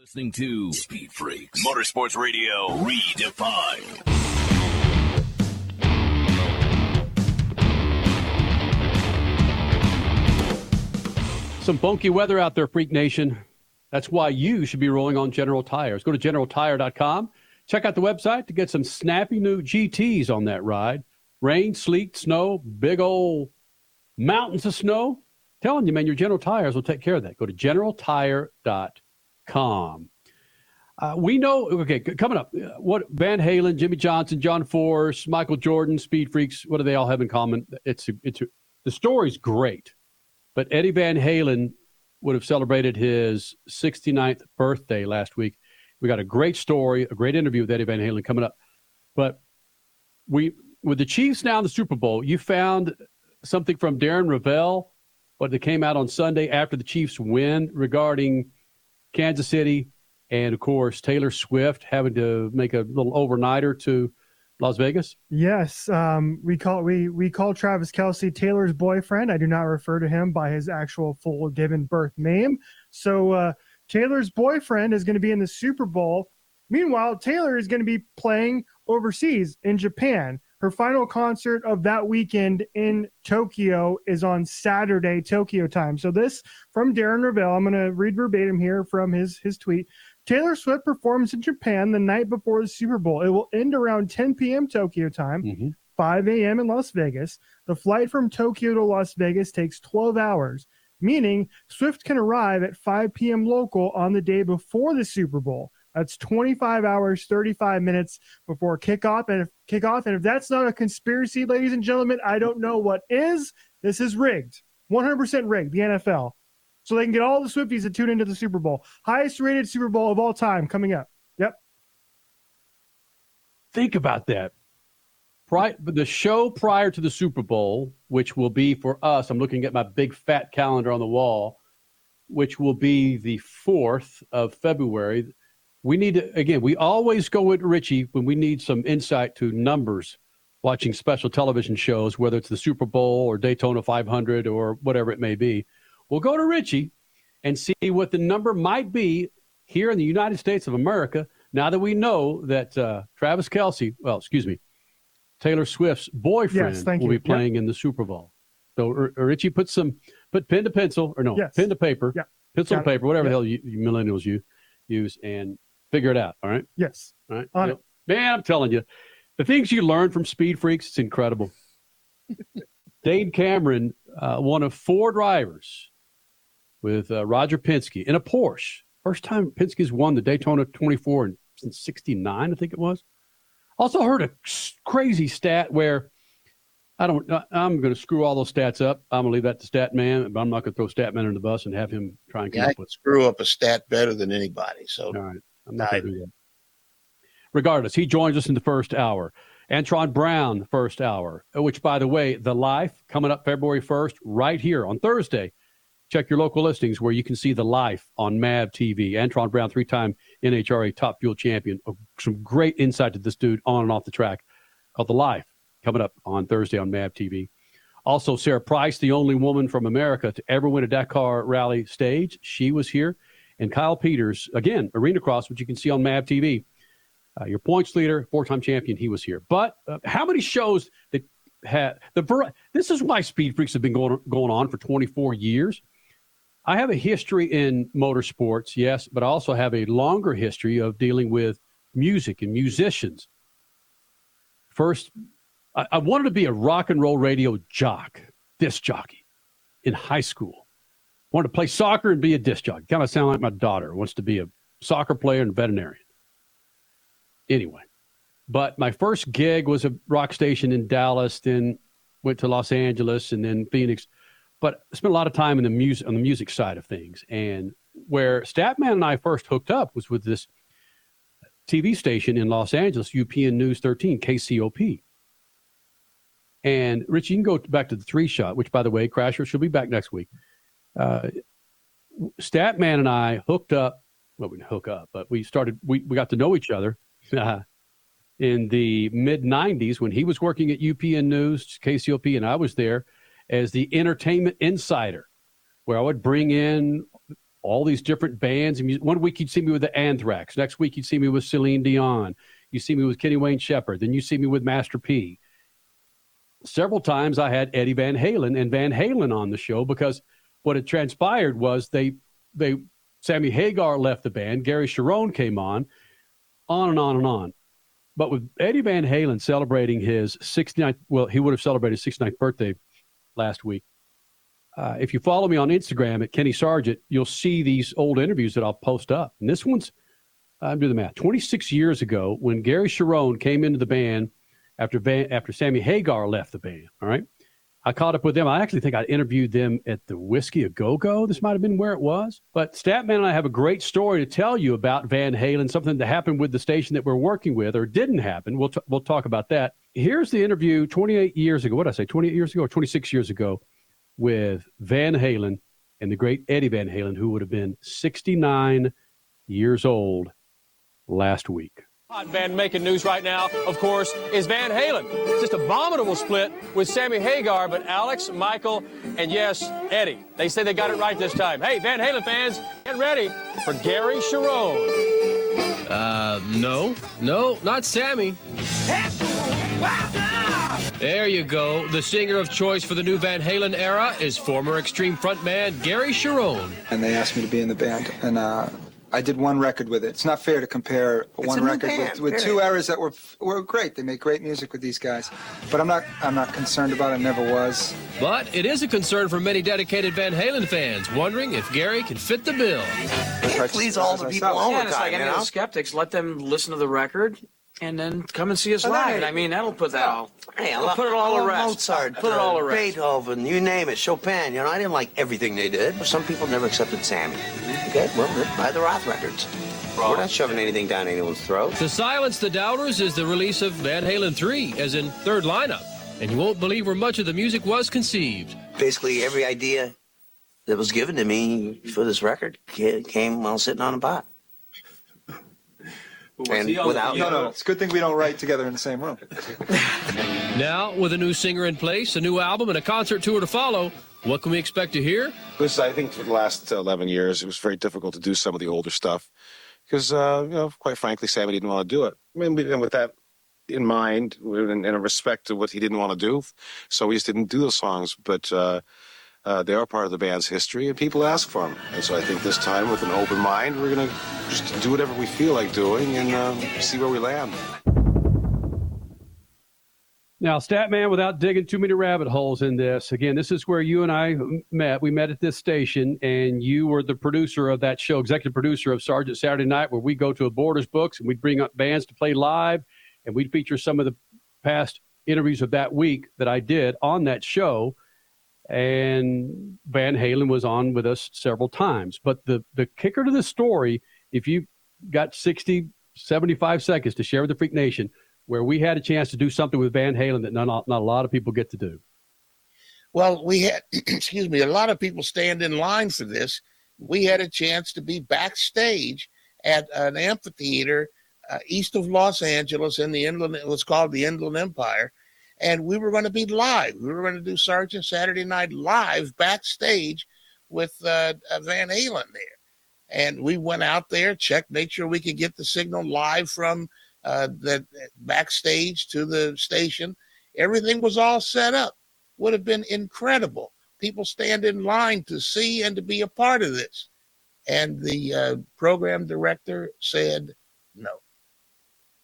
Listening to Speed Freaks, Motorsports Radio, redefined. Some funky weather out there, Freak Nation. That's why you should be rolling on General Tires. Go to generaltire.com. Check out the website to get some snappy new GTs on that ride. Rain, sleet, snow, big old mountains of snow. Telling you, man, your General Tires will take care of that. Go to generaltire.com. Uh, we know, okay, coming up, uh, what Van Halen, Jimmie Johnson, John Force, Michael Jordan, Speed Freaks, what do they all have in common? It's, it's, the story's great, but Eddie Van Halen would have celebrated his 69th birthday last week. We got a great story, a great interview with Eddie Van Halen coming up. But we, with the Chiefs now in the Super Bowl, you found something from Darren Rovell, what that came out on Sunday after the Chiefs win regarding Kansas City and of course Taylor Swift having to make a little overnighter to Las Vegas. Yes, um, we call we we call Travis Kelce Taylor's boyfriend. I do not refer to him by his actual full given birth name. So uh, Taylor's boyfriend is going to be in the Super Bowl. Meanwhile, Taylor is going to be playing overseas in Japan. Her final concert of that weekend in Tokyo is on Saturday, Tokyo time. So this from Darren Rovell. I'm going to read verbatim here from his his tweet. Taylor Swift performs in Japan the night before the Super Bowl. It will end around 10 p.m. Tokyo time, mm-hmm. 5 a.m. in Las Vegas. The flight from Tokyo to Las Vegas takes 12 hours, meaning Swift can arrive at 5 p.m. local on the day before the Super Bowl. That's 25 hours, 35 minutes before kickoff. And if kickoff, and if that's not a conspiracy, ladies and gentlemen, I don't know what is. This is rigged, 100% rigged. The NFL so they can get all the Swifties to tune into the Super Bowl. Highest rated Super Bowl of all time coming up. Yep. Think about that. Pri- the show prior to the Super Bowl, which will be for us, I'm looking at my big fat calendar on the wall, which will be the 4th of February. We need to, again, we always go with Richie when we need some insight to numbers watching special television shows, whether it's the Super Bowl or Daytona 500 or whatever it may be. We'll go to Richie and see what the number might be here in the United States of America now that we know that uh, Travis Kelce, well, excuse me, Taylor Swift's boyfriend Yes, will be playing in the Super Bowl. So, R- R- Richie, put some, put pen to pencil, or no, Yes. pen to paper, Yeah. pencil Got to paper, whatever Yeah. the hell you, you millennials you use, and figure it out. All right. Yes. All right. On You know, Man, I'm telling you, the things you learn from Speed Freaks, it's incredible. *laughs* Dane Cameron, uh, one of four drivers with uh, Roger Penske in a Porsche. First time Penske's won the Daytona 24 in, since 69, I think it was. Also heard a crazy stat where I don't, I- I'm going to screw all those stats up. I'm going to leave that to Stat Man, but I'm not going to throw Stat Man under the bus and have him try and come Yeah, I up can with screw up a stat better than anybody. So all right. I'm not going to do that. Regardless, he joins us in the first hour. Antron Brown, first hour, which, by the way, The Life coming up February 1st, right here on Thursday. Check your local listings where you can see The Life on MAV TV. Antron Brown, three time NHRA top fuel champion. Uh, Some great insight to this dude on and off the track called The Life coming up on Thursday on MAV TV. Also, Sarah Price, the only woman from America to ever win a Dakar rally stage. She was here. And Kyle Peters, again, Arenacross, which you can see on MAV TV. Uh, your points leader, four-time champion, he was here. But uh, how many shows that had the this is why Speed Freaks have been going going on for 24 years. I have a history in motorsports, yes, but I also have a longer history of dealing with music and musicians. First, I, I wanted to be a rock and roll radio jock, disc jockey, in high school. Wanted to play soccer and be a disc jockey. Kind of sound like my daughter wants to be a soccer player and veterinarian anyway. But my first gig was a rock station in Dallas, then went to Los Angeles and then Phoenix. But I spent a lot of time in the music on the music side of things. And where Statman and I first hooked up was with this TV station in Los Angeles, UPN News 13, KCOP. And Rich, you can go back to the three shot, which by the way, Crasher she'll be back next week. Uh, Statman and I hooked up. Well, we didn't hook up, but we started. We, we got to know each other uh, in the mid '90s when he was working at UPN News, KCOP, and I was there as the entertainment insider, where I would bring in all these different bands. And. One week you'd see me with the Anthrax. Next week you'd see me with Celine Dion. You see me with Kenny Wayne Shepherd. Then you see me with Master P. Several times I had Eddie Van Halen and Van Halen on the show because what had transpired was they they Sammy Hagar left the band. Gary Cherone came on, on and on and on. But with Eddie Van Halen celebrating his 69th, well, he would have celebrated his 69th birthday last week. Uh, if you follow me on Instagram at Kenny Sargent, you'll see these old interviews that I'll post up. And this one's, I'm doing the math, 26 years ago when Gary Cherone came into the band after Van, after Sammy Hagar left the band. All right. I caught up with them. I actually think I interviewed them at the Whisky a Go Go. This might have been where it was. But Statman and I have a great story to tell you about Van Halen, something that happened with the station that we're working with or didn't happen. We'll, t- we'll talk about that. Here's the interview 28 years ago. What did I say? 28 years ago or 26 years ago with Van Halen and the great Eddie Van Halen, who would have been 69 years old last week. Hot band making news right now, of course, is Van Halen. Just abominable split with Sammy Hagar, but Alex, Michael, and yes, Eddie. They say they got it right this time. Hey, Van Halen fans, get ready for Gary Cherone. Uh, no, no, not Sammy. There you go. The singer of choice for the new Van Halen era is former Extreme frontman Gary Cherone. And they asked me to be in the band, and uh, I did one record with it. It's not fair to compare one record band, with, with two period. eras that were were great. They make great music with these guys, but I'm not I'm not concerned about it. Never was. But it is a concern for many dedicated Van Halen fans, wondering if Gary can fit the bill. Can't please all the people all yeah, it's like any you of know? the skeptics. Let them listen to the record and then come and see us Well, live. hey, I mean, that'll put that all. Hey, I We'll love, put it all I to rest. Mozart, Put it uh, all to rest. Beethoven, you name it, Chopin. You know, I didn't like everything they did. but Some people never accepted Sammy. Okay, well, then buy the Roth records. We're not shoving anything down anyone's throat. To silence the doubters is the release of Van Halen 3, as in third lineup. And you won't believe where much of the music was conceived. Basically, every idea that was given to me for this record ca- came while sitting on a pot. And without no, no, it's a good thing we don't write together in the same room. *laughs* Now, with a new singer in place, a new album, and a concert tour to follow, what can we expect to hear? This, I think, for the last 11 years, it was very difficult to do some of the older stuff because, uh, you know, quite frankly, Sammy didn't want to do it. I mean, we- and with that in mind, and in respect to what he didn't want to do, so we just didn't do the songs. But uh, uh, they are part of the band's history, and people ask for them. And so I think this time, with an open mind, we're going to just do whatever we feel like doing and uh, see where we land. Now, Statman, without digging too many rabbit holes in this, again, this is where you and I met. We met at this station, and you were the producer of that show, executive producer of Sargent Saturday Night, where we go to a Borders Books and we'd bring up bands to play live, and we'd feature some of the past interviews of that week that I did on that show. And Van Halen was on with us several times. But the, the kicker to the story, if you got 60, 75 seconds to share with the Freak Nation, where we had a chance to do something with Van Halen that not, not a lot of people get to do. Well, we had, *clears throat* excuse me, a lot of people stand in line for this. We had a chance to be backstage at an amphitheater uh, east of Los Angeles in the inland, it was called the Inland Empire. And we were going to be live. We were going to do Sargent Saturday Night live backstage with uh, uh, Van Halen there. And we went out there, checked, made sure we could get the signal live from uh, the backstage to the station. Everything was all set up. Would have been incredible. People stand in line to see and to be a part of this. And the uh, program director said no.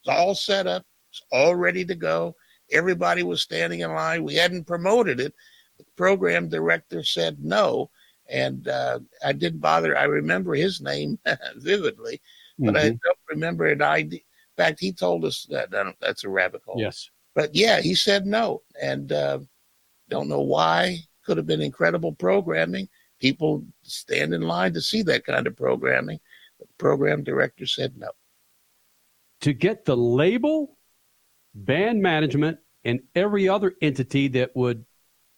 It's all set up. It's all ready to go. Everybody was standing in line. We hadn't promoted it. The program director said no. And uh, I didn't bother. I remember his name *laughs* vividly, but I Mhm. don't remember an ID. In fact, he told us that I that's a rabbit hole. Yes. But yeah, he said no, and uh, don't know why. Could have been incredible programming. People stand in line to see that kind of programming. The program director said no. To get the label, band management, and every other entity that would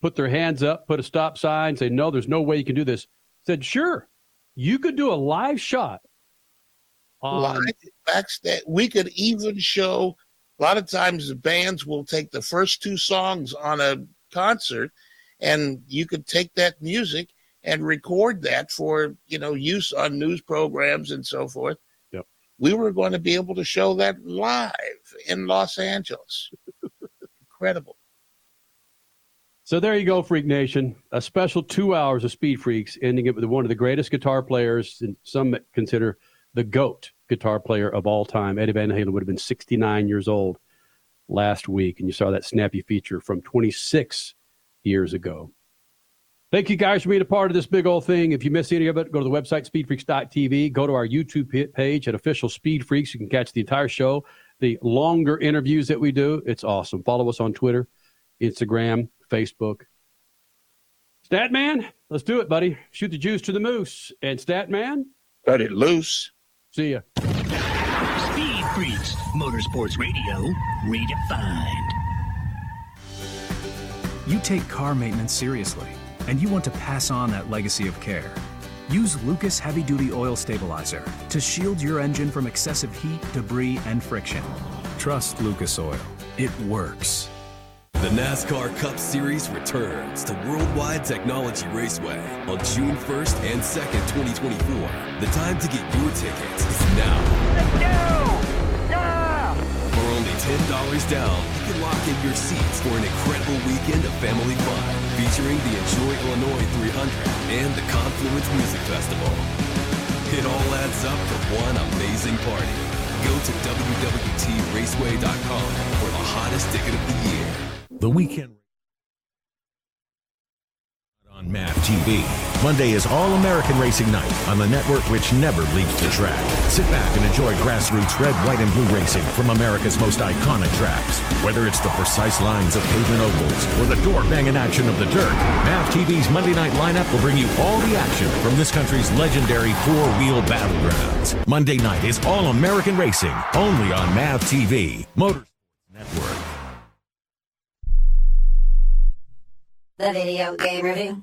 put their hands up, put a stop sign, say, no, there's no way you can do this, said, sure, you could do a live shot. on- live backstage. We could even show. A lot of times, the bands will take the first two songs on a concert, and you could take that music and record that for you know use on news programs and so forth. We were going to be able to show that live in Los Angeles. *laughs* Incredible. So there you go, Freak Nation. A special two hours of Speed Freaks, ending it with one of the greatest guitar players, and some consider the GOAT guitar player of all time. Eddie Van Halen would have been 69 years old last week, and you saw that snappy feature from 26 years ago. Thank you guys for being a part of this big old thing. If you miss any of it, go to the website speedfreaks.tv, go to our YouTube page at official Speed Freaks. You can catch the entire show, the longer interviews that we do. It's awesome. Follow us on Twitter, Instagram, Facebook. Statman, let's do it, buddy. Shoot the juice to the moose. And Statman, cut it loose. See ya. Speed Freaks, Motorsports Radio, redefined. You take car maintenance seriously, and you want to pass on that legacy of care. Use Lucas Heavy Duty Oil Stabilizer to shield your engine from excessive heat, debris, and friction. Trust Lucas Oil. It works. The NASCAR Cup Series returns to Worldwide Technology Raceway on June 1st and 2nd, 2024. The time to get your tickets is now. Let's go! Yeah! For only $10 down, you can lock in your seats for an incredible weekend of family fun featuring the Enjoy Illinois 300 and the Confluence Music Festival. It all adds up for one amazing party. Go to WWTRaceway.com for the hottest ticket of the year. The weekend on MAV TV. Monday is All American Racing Night on the network which never leaves the track. Sit back and enjoy grassroots red, white, and blue racing from America's most iconic tracks. Whether it's the precise lines of pavement ovals or the door banging action of the dirt, MAV TV's Monday night lineup will bring you all the action from this country's legendary four wheel battlegrounds. Monday night is All American Racing only on MAV TV. Motorsports Network. The video game review.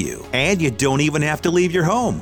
you. And you don't even have to leave your home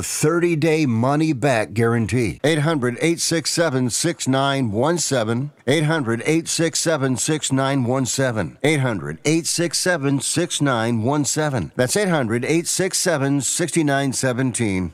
a 30 day money back guarantee. 800 867 6917. 800 867 6917. 800 867 6917. That's 800 867 6917.